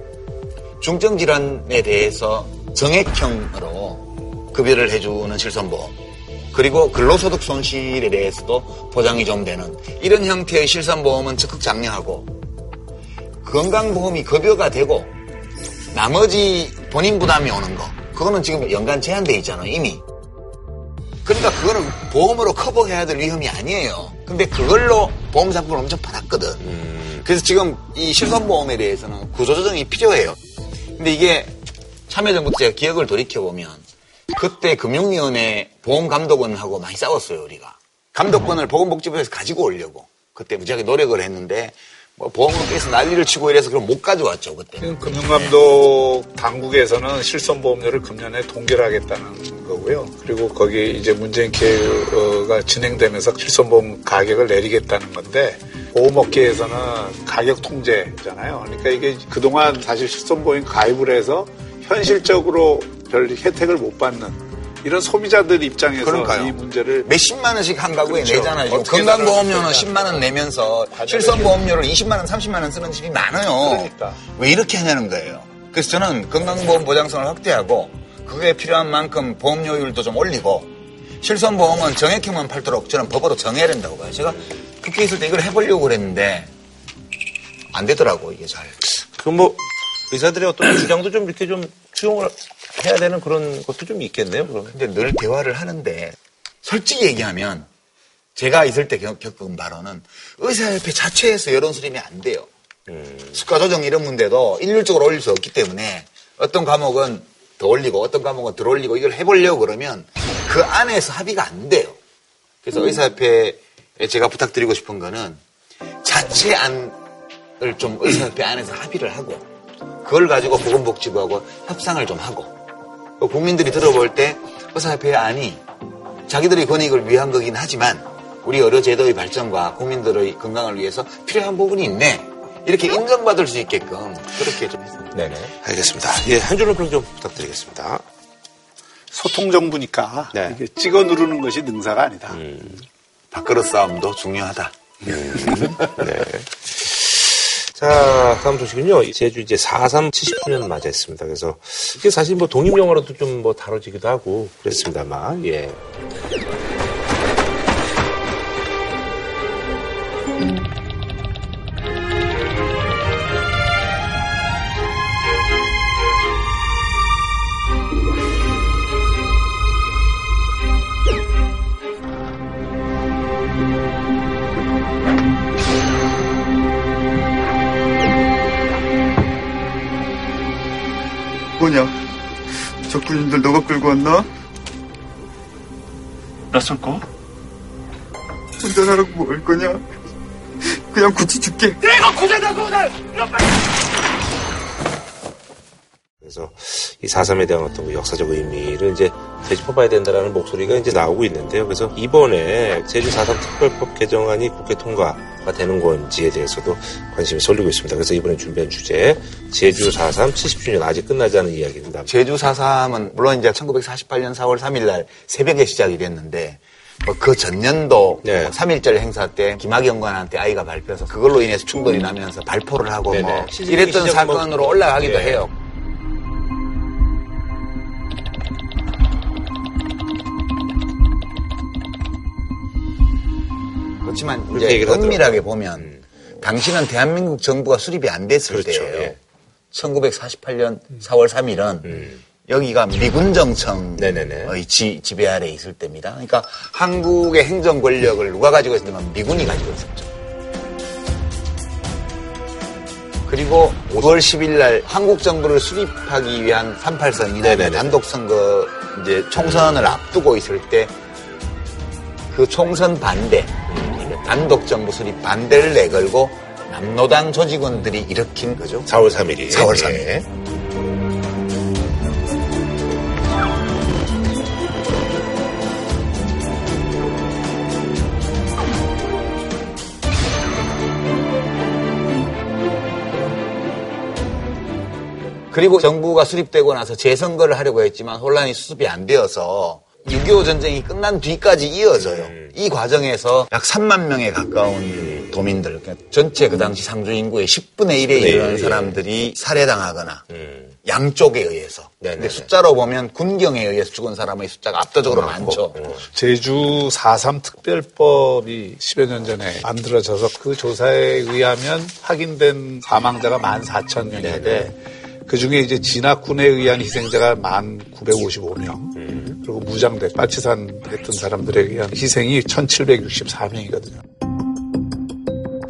중증 질환에 대해서 정액형으로 급여를 해주는 실손보험 그리고 근로소득 손실에 대해서도 보장이 좀 되는 이런 형태의 실손보험은 적극 장려하고 건강보험이 급여가 되고 나머지 본인 부담이 오는 거 그거는 지금 연간 제한돼 있잖아요 이미. 그러니까 그거는 보험으로 커버해야 될 위험이 아니에요. 근데 그걸로 보험 상품을 엄청 팔았거든. 그래서 지금 이 실손보험에 대해서는 구조조정이 필요해요 근데 이게 참여정부 때 기억을 돌이켜보면 그때 금융위원회 보험감독원하고 많이 싸웠어요, 우리가. 감독권을 보건복지부에서 가지고 오려고. 그때 무지하게 노력을 했는데, 뭐 보험업계에서 난리를 치고 이래서 그럼 못 가져왔죠, 그때. 금융감독 당국에서는 실손보험료를 금년에 동결하겠다는 거고요. 그리고 거기 이제 문재인 케어가 진행되면서 실손보험 가격을 내리겠다는 건데 보험업계에서는 가격 통제잖아요. 그러니까 이게 그동안 사실 실손보험 가입을 해서 현실적으로 별 혜택을 못 받는 이런 소비자들 입장에서 그러니까요. 이 문제를 몇십만 원씩 한 가구에 그렇죠. 내잖아요. 건강보험료는 살아야 10만 원 내면서 실손보험료를 20만 원, 30만 원 쓰는 집이 많아요. 그러니까. 왜 이렇게 하냐는 거예요. 그래서 저는 건강보험 보장성을 확대하고 그게 필요한 만큼 보험료율도 좀 올리고 실손보험은 정액형만 팔도록 저는 법으로 정해야 된다고 봐요. 제가 국회에 있을 때 이걸 해보려고 그랬는데 안 되더라고 이게 잘. 그뭐 의사들의 어떤 주장도 좀 이렇게 좀 수용을 해야 되는 그런 것도 좀 있겠네요. 그러면. 근데 늘 대화를 하는데 솔직히 얘기하면 제가 있을 때 겪- 겪은 바로는 의사협회 자체에서 여론 수렴이 안 돼요. 수가 조정 이런 문제도 일률적으로 올릴 수 없기 때문에 어떤 과목은 더 올리고 어떤 과목은 덜 올리고 이걸 해보려고 그러면 그 안에서 합의가 안 돼요. 그래서 의사협회에 제가 부탁드리고 싶은 거는 자체 안을 좀 의사협회 안에서 합의를 하고 그걸 가지고 보건복지부하고 협상을 좀 하고 또 국민들이 들어볼 때 의사협회의 안이 자기들의 권익을 위한 거긴 하지만 우리 의료 제도의 발전과 국민들의 건강을 위해서 필요한 부분이 있네. 이렇게 인정받을 수 있게끔 그렇게 좀 했습니다. 네네. 알겠습니다. 예, 한 줄로 평좀 부탁드리겠습니다. 소통 정부니까 이게 찍어 누르는 것이 능사가 아니다. 밥그릇 싸움도 중요하다. 네. 자, 다음 소식은요. 제주 이제 4.3 70주년 맞이했습니다. 그래서 이게 사실 뭐 독립영화로도 좀 뭐 다뤄지기도 하고 그랬습니다만, 예. 뭐냐? 적군인들 너가 끌고 왔나? 낯설 거? 혼자 살라고 뭘 거냐? 그냥 굳이 죽게. 내가 고생하고 오늘 그래서 이 4.3에 대한 어떤 그 역사적 의미를 이제 되짚어봐야 된다라는 목소리가 이제 나오고 있는데요. 그래서 이번에 제주 4.3 특별법 개정안이 국회 통과가 되는 건지에 대해서도 관심이 쏠리고 있습니다. 그래서 이번에 준비한 주제 제주 4.3 70주년 아직 끝나지 않은 이야기입니다. 제주 4.3은 물론 이제 1948년 4월 3일 날 새벽에 시작이 됐는데 뭐그 전년도 네. 3.1절 행사 때 김학의 연관한테 아이가 발표해서 그걸로 인해서 충돌이 나면서 발포를 하고 네네. 뭐 시즌 이랬던 뭐- 사건으로 올라가기도 네. 해요. 그렇지만 이제 은밀하게 보면 당시는 대한민국 정부가 수립이 안 됐을 그렇죠. 때예요. 예. 1948년 4월 3일은 여기가 미군 정청의 지, 지배 아래 에 있을 때입니다. 그러니까 한국의 행정 권력을 누가 가지고 있었냐면 미군이 가지고 있었죠. 그리고 5월 10일 날 한국 정부를 수립하기 위한 38선이나 네네네. 단독 선거 이제 총선을 앞두고 있을 때 그 총선 반대, 단독 정부 수립 반대를 내걸고 남노당 조직원들이 일으킨 거죠. 4월 3일이. 4월 3일. 예. 그리고 정부가 수립되고 나서 재선거를 하려고 했지만 혼란이 수습이 안 되어서 6.25 전쟁이 끝난 뒤까지 이어져요. 이 과정에서 약 3만 명에 가까운 도민들, 그러니까 전체 그 당시 상주 인구의 10분의 1에 네, 이르는 예. 사람들이 살해당하거나 양쪽에 의해서. 근데 숫자로 보면 군경에 의해서 죽은 사람의 숫자가 압도적으로 많죠. 제주 4.3 특별법이 10여 년 전에 만들어져서 그 조사에 의하면 확인된 사망자가 14,000명인데 그 중에 이제 진압군에 의한 희생자가 1,955명. 그리고 무장대 빠치산 했던 사람들에 의한 희생이 1,764명이거든요.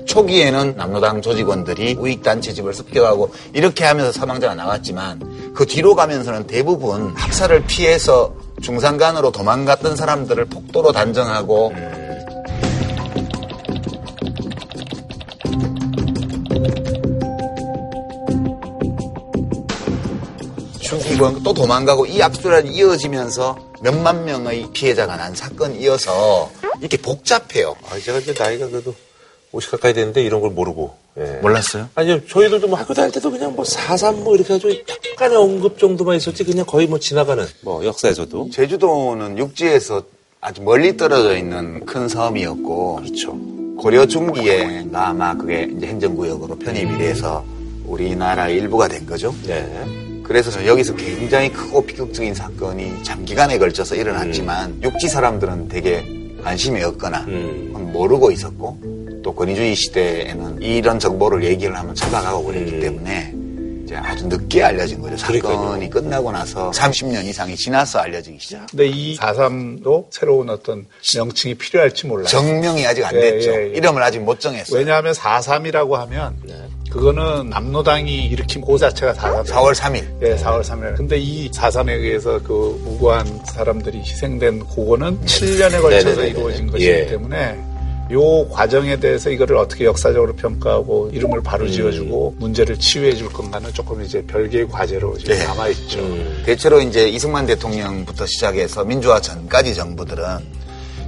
초기에는 남로당 조직원들이 우익단체 집을 습격하고 이렇게 하면서 사망자가 나왔지만 그 뒤로 가면서는 대부분 학살을 피해서 중산간으로 도망갔던 사람들을 폭도로 단정하고 죽이고 또 도망가고 이 악순환이 이어지면서 몇만 명의 피해자가 난 사건이어서 이렇게 복잡해요. 아, 제가 이제 나이가 그래도 50 가까이 됐는데 이런 걸 모르고. 예. 몰랐어요? 아니요, 저희들도 뭐 학교 다닐 때도 그냥 뭐 4.3 뭐 이렇게 해가지고 약간의 언급 정도만 있었지 그냥 거의 뭐 지나가는 뭐 역사에서도. 제주도는 육지에서 아주 멀리 떨어져 있는 큰 섬이었고 그렇죠. 고려 중기에가 아마 그게 이제 행정구역으로 편입이 돼서 우리나라의 일부가 된 거죠. 네. 그래서 여기서 굉장히 크고 비극적인 사건이 장기간에 걸쳐서 일어났지만 육지 사람들은 되게 관심이 없거나 모르고 있었고 또 권위주의 시대에는 이런 정보를 얘기를 하면 찾아가고 그랬기 때문에 이제 아주 늦게 알려진 거죠. 사건이 끝나고 나서 30년 이상이 지나서 알려지기 시작. 근데 이 4.3도 새로운 어떤 명칭이 필요할지 몰라요. 정명이 아직 안 예, 됐죠. 예, 예. 이름을 아직 못 정했어요. 왜냐하면 4.3이라고 하면 그거는 남노당이 일으킨 고 자체가 4.3. 4월 3일. 예, 4월 3일. 근데 이 4.3에 의해서 그 무고한 사람들이 희생된 그거는 7년에 걸쳐서 네네네네. 이루어진 것이기 예. 때문에 요 과정에 대해서 이거를 어떻게 역사적으로 평가하고 이름을 바로 음. 지어주고 문제를 치유해 줄 건가는 조금 이제 별개의 과제로 지금 네. 남아있죠. 대체로 이제 이승만 대통령부터 시작해서 민주화 전까지 정부들은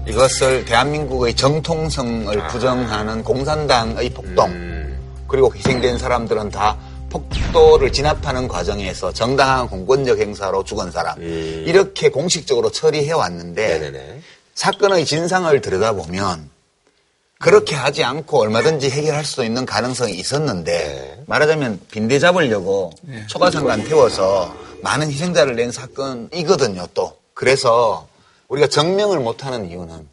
이것을 대한민국의 정통성을 부정하는 공산당의 폭동 그리고 희생된 사람들은 다 폭도를 진압하는 과정에서 정당한 공권력 행사로 죽은 사람. 이렇게 공식적으로 처리해 왔는데 사건의 진상을 들여다보면 그렇게 하지 않고 얼마든지 해결할 수도 있는 가능성이 있었는데 말하자면 빈대 잡으려고 초가상관 태워서 많은 희생자를 낸 사건이거든요 또. 그래서 우리가 정명을 못하는 이유는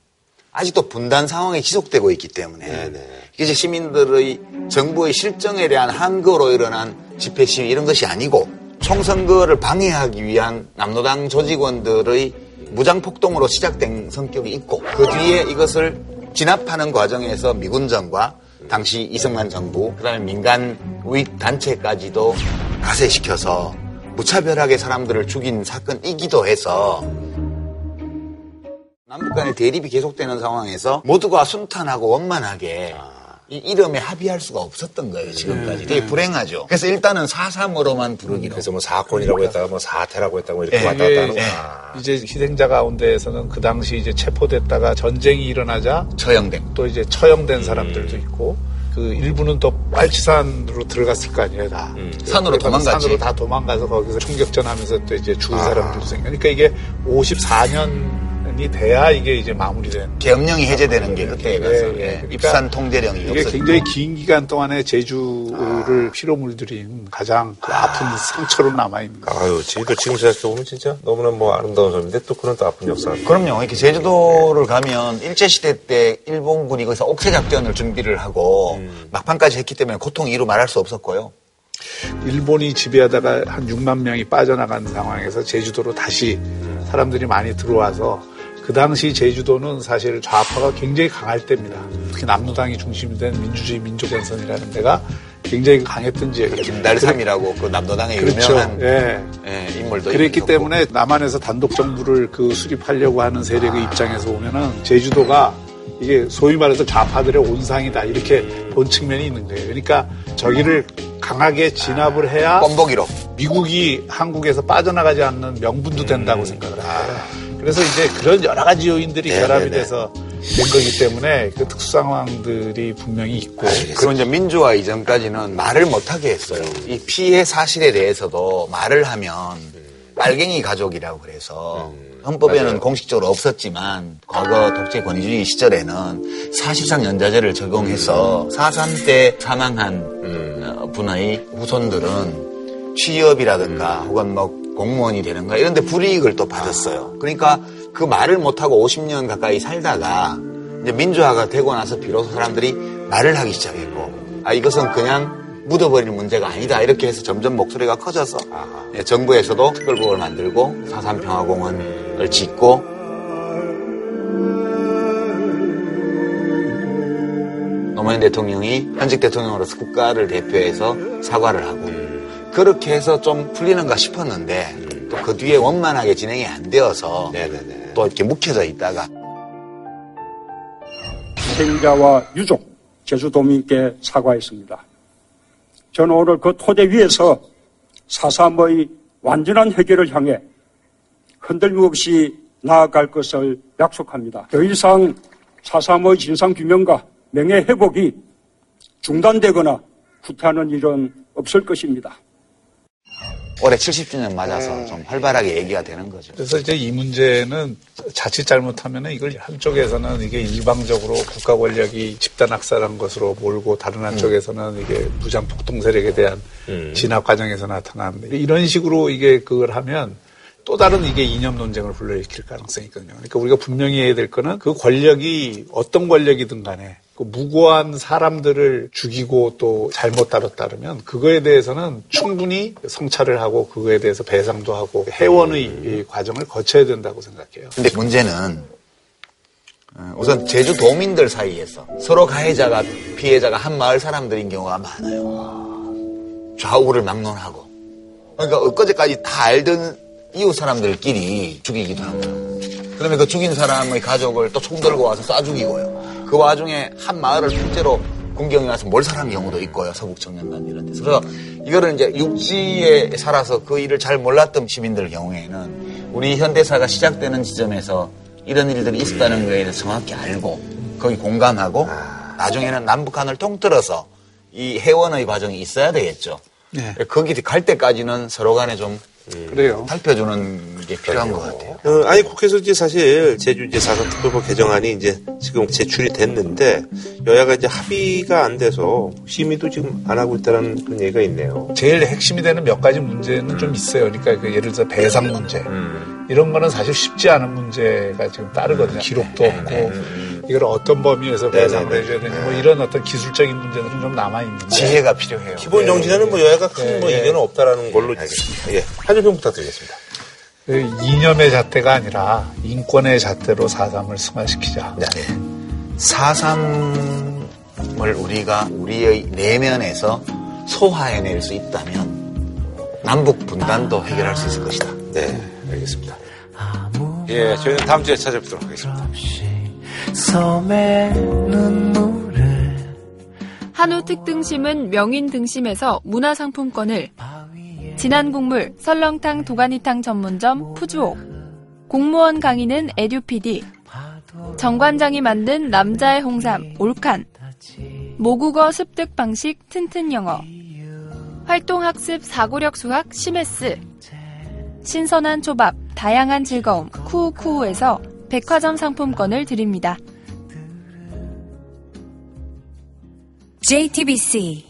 아직도 분단 상황이 지속되고 있기 때문에 이제 시민들의 정부의 실정에 대한 항거로 일어난 집회 시위 이런 것이 아니고 총선거를 방해하기 위한 남노당 조직원들의 무장폭동으로 시작된 성격이 있고 그 뒤에 이것을 진압하는 과정에서 미군정과 당시 이승만 정부 그다음에 민간 우익 단체까지도 가세시켜서 무차별하게 사람들을 죽인 사건이기도 해서 남북 간의 대립이 계속되는 상황에서 모두가 순탄하고 원만하게 이 이름에 합의할 수가 없었던 거예요, 지금까지. 되게 불행하죠. 그래서 일단은 4.3으로만 부르기로. 그래서 뭐 사건이라고 했다가 뭐 사태라고 했다가 뭐 이렇게 예, 왔다 갔다 예, 하는 예. 거야. 이제 희생자 가운데에서는 그 당시 이제 체포됐다가 전쟁이 일어나자 처형된 또 이제 처형된 사람들도 있고 그 일부는 또 빨치산으로 들어갔을 거 아니에요 다 산으로 도망갔지. 산으로 다 도망가서 거기서 총격전하면서 또 이제 죽은 아. 사람들도 생겨 그러니까 이게 54년 이 돼야 이게 이제 마무리된 계엄령이 해제되는 게 그때에 가서 예, 예. 예, 그러니까 입산 통제령이 이게 없어지고. 굉장히 긴 기간 동안에 제주를 피로 물들인 가장 그 아픈 상처로 남아 있는 거예요. 아유, 제주도 지금 생각해 보면 진짜 너무나 뭐 아름다운 섬인데 또 그런 또 아픈 역사. 그럼요. 이렇게 제주도를 가면 일제 시대 때 일본군이 거기서 옥새 작전을 준비를 하고 음. 막판까지 했기 때문에 고통이 이루 말할 수 없었고요. 일본이 지배하다가 한 6만 명이 빠져나간 상황에서 제주도로 다시 사람들이 많이 들어와서 그 당시 제주도는 사실 좌파가 굉장히 강할 때입니다. 특히 남노당이 중심이 된 민주주의 민족연선이라는 데가 굉장히 강했던 지역이에요. 김달삼이라고 그 남도당의 그렇죠. 유명한 예. 예, 인물도 그랬기. 때문에 남한에서 단독 정부를 그 수립하려고 하는 세력의 입장에서 보면은 제주도가 이게 소위 말해서 좌파들의 온상이다 이렇게 본 측면이 있는 거예요. 그러니까 저기를 강하게 진압을 해야 껌보기로 미국이 한국에서 빠져나가지 않는 명분도 된다고 생각을 해요. 그래서 이제 그런 여러 가지 요인들이 네, 결합이 네, 네. 돼서 된 거기 때문에 그 특수 상황들이 분명히 있고 그리고 이제 민주화 이전까지는 말을 못하게 했어요. 이 피해 사실에 대해서도 말을 하면 빨갱이 가족이라고 그래서 헌법에는 맞아요. 공식적으로 없었지만 과거 독재 권위주의 시절에는 사실상 연좌제를 적용해서 4.3때 사망한 어, 분의 후손들은 취업이라든가 혹은 뭐 공무원이 되는가? 이런 데 불이익을 또 받았어요. 그러니까 그 말을 못하고 50년 가까이 살다가 이제 민주화가 되고 나서 비로소 사람들이 말을 하기 시작했고 아 이것은 그냥 묻어버릴 문제가 아니다. 이렇게 해서 점점 목소리가 커져서 예, 정부에서도 특별법을 만들고 사삼평화공원을 짓고 노무현 대통령이 현직 대통령으로서 국가를 대표해서 사과를 하고 그렇게 해서 좀 풀리는가 싶었는데 또그 뒤에 원만하게 진행이 안 되어서 또 이렇게 묵혀져 있다가 희생자와 유족, 제주도민께 사과했습니다. 저는 오늘 그 토대 위에서 사삼의 완전한 해결을 향해 흔들림 없이 나아갈 것을 약속합니다. 더 이상 사삼의 진상규명과 명예회복이 중단되거나 후퇴하는 일은 없을 것입니다. 올해 70주년 맞아서 좀 활발하게 얘기가 되는 거죠. 그래서 이제 이 문제는 자칫 잘못하면 이걸 한쪽에서는 이게 일방적으로 국가 권력이 집단 학살한 것으로 몰고 다른 한쪽에서는 이게 무장 폭동 세력에 대한 진압 과정에서 나타난 이런 식으로 이게 그걸 하면 또 다른 이게 이념 논쟁을 불러일으킬 가능성이 있거든요. 그러니까 우리가 분명히 해야 될 거는 그 권력이 어떤 권력이든 간에 그 무고한 사람들을 죽이고 또 잘못 다뤘다면 그거에 대해서는 충분히 성찰을 하고 그거에 대해서 배상도 하고 해원의 이 과정을 거쳐야 된다고 생각해요. 근데 문제는 어, 우선 제주 도민들 사이에서 서로 가해자가 피해자가 한 마을 사람들인 경우가 많아요. 좌우를 막론하고. 그러니까 엊그제까지 다 알던 이웃 사람들끼리 죽이기도 하고. 그다음에 그 죽인 사람의 가족을 또 총 들고 와서 쏴 죽이고요. 그 와중에 한 마을을 통째로 공경이 와서 몰살한 경우도 있고요. 서북 청년단 이런 데서. 그래서 이거를 이제 육지에 살아서 그 일을 잘 몰랐던 시민들 경우에는 우리 현대사가 시작되는 지점에서 이런 일들이 있었다는 거에 대해서 정확히 알고 거기 공감하고 나중에는 남북한을 통틀어서 이 해원의 과정이 있어야 되겠죠. 네. 거기 갈 때까지는 서로 간에 좀 그래요. 살펴주는 게 필요한 것 같아요. 어, 아니 국회에서 이제 사실 제주 이제 사사특별법 개정안이 이제 지금 제출이 됐는데 여야가 이제 합의가 안 돼서 심의도 지금 안 하고 있다는 그런 얘기가 있네요. 제일 핵심이 되는 몇 가지 문제는 좀 있어요. 그러니까 그 예를 들어 배상 문제 이런 거는 사실 쉽지 않은 문제가 지금 따르거든요. 기록도 없고 이걸 어떤 범위에서 배상을 해줘야 되냐 뭐 이런 어떤 기술적인 문제들은 좀 남아 있는데 지혜가 필요해요. 기본 정신에는 뭐 여야가 큰 네, 뭐 네. 이견은 없다라는 걸로 알겠습니다. 예, 한줄평 부탁드리겠습니다. 그 이념의 잣대가 아니라 인권의 잣대로 사삼을 승화시키자. 사삼을 우리가 우리의 내면에서 소화해낼 수 있다면 남북 분단도 해결할 수 있을 것이다. 네, 알겠습니다. 예, 저희는 다음 주에 찾아뵙도록 하겠습니다. 섬의 눈물을 한우 특등심은 명인 등심에서 문화상품권을. 진한 국물 설렁탕 도가니탕 전문점 푸주옥. 공무원 강의는 에듀피디. 정관장이 만든 남자의 홍삼 올칸. 모국어 습득 방식 튼튼 영어. 활동 학습 사고력 수학 시메스. 신선한 초밥 다양한 즐거움 쿠우쿠우에서 백화점 상품권을 드립니다. JTBC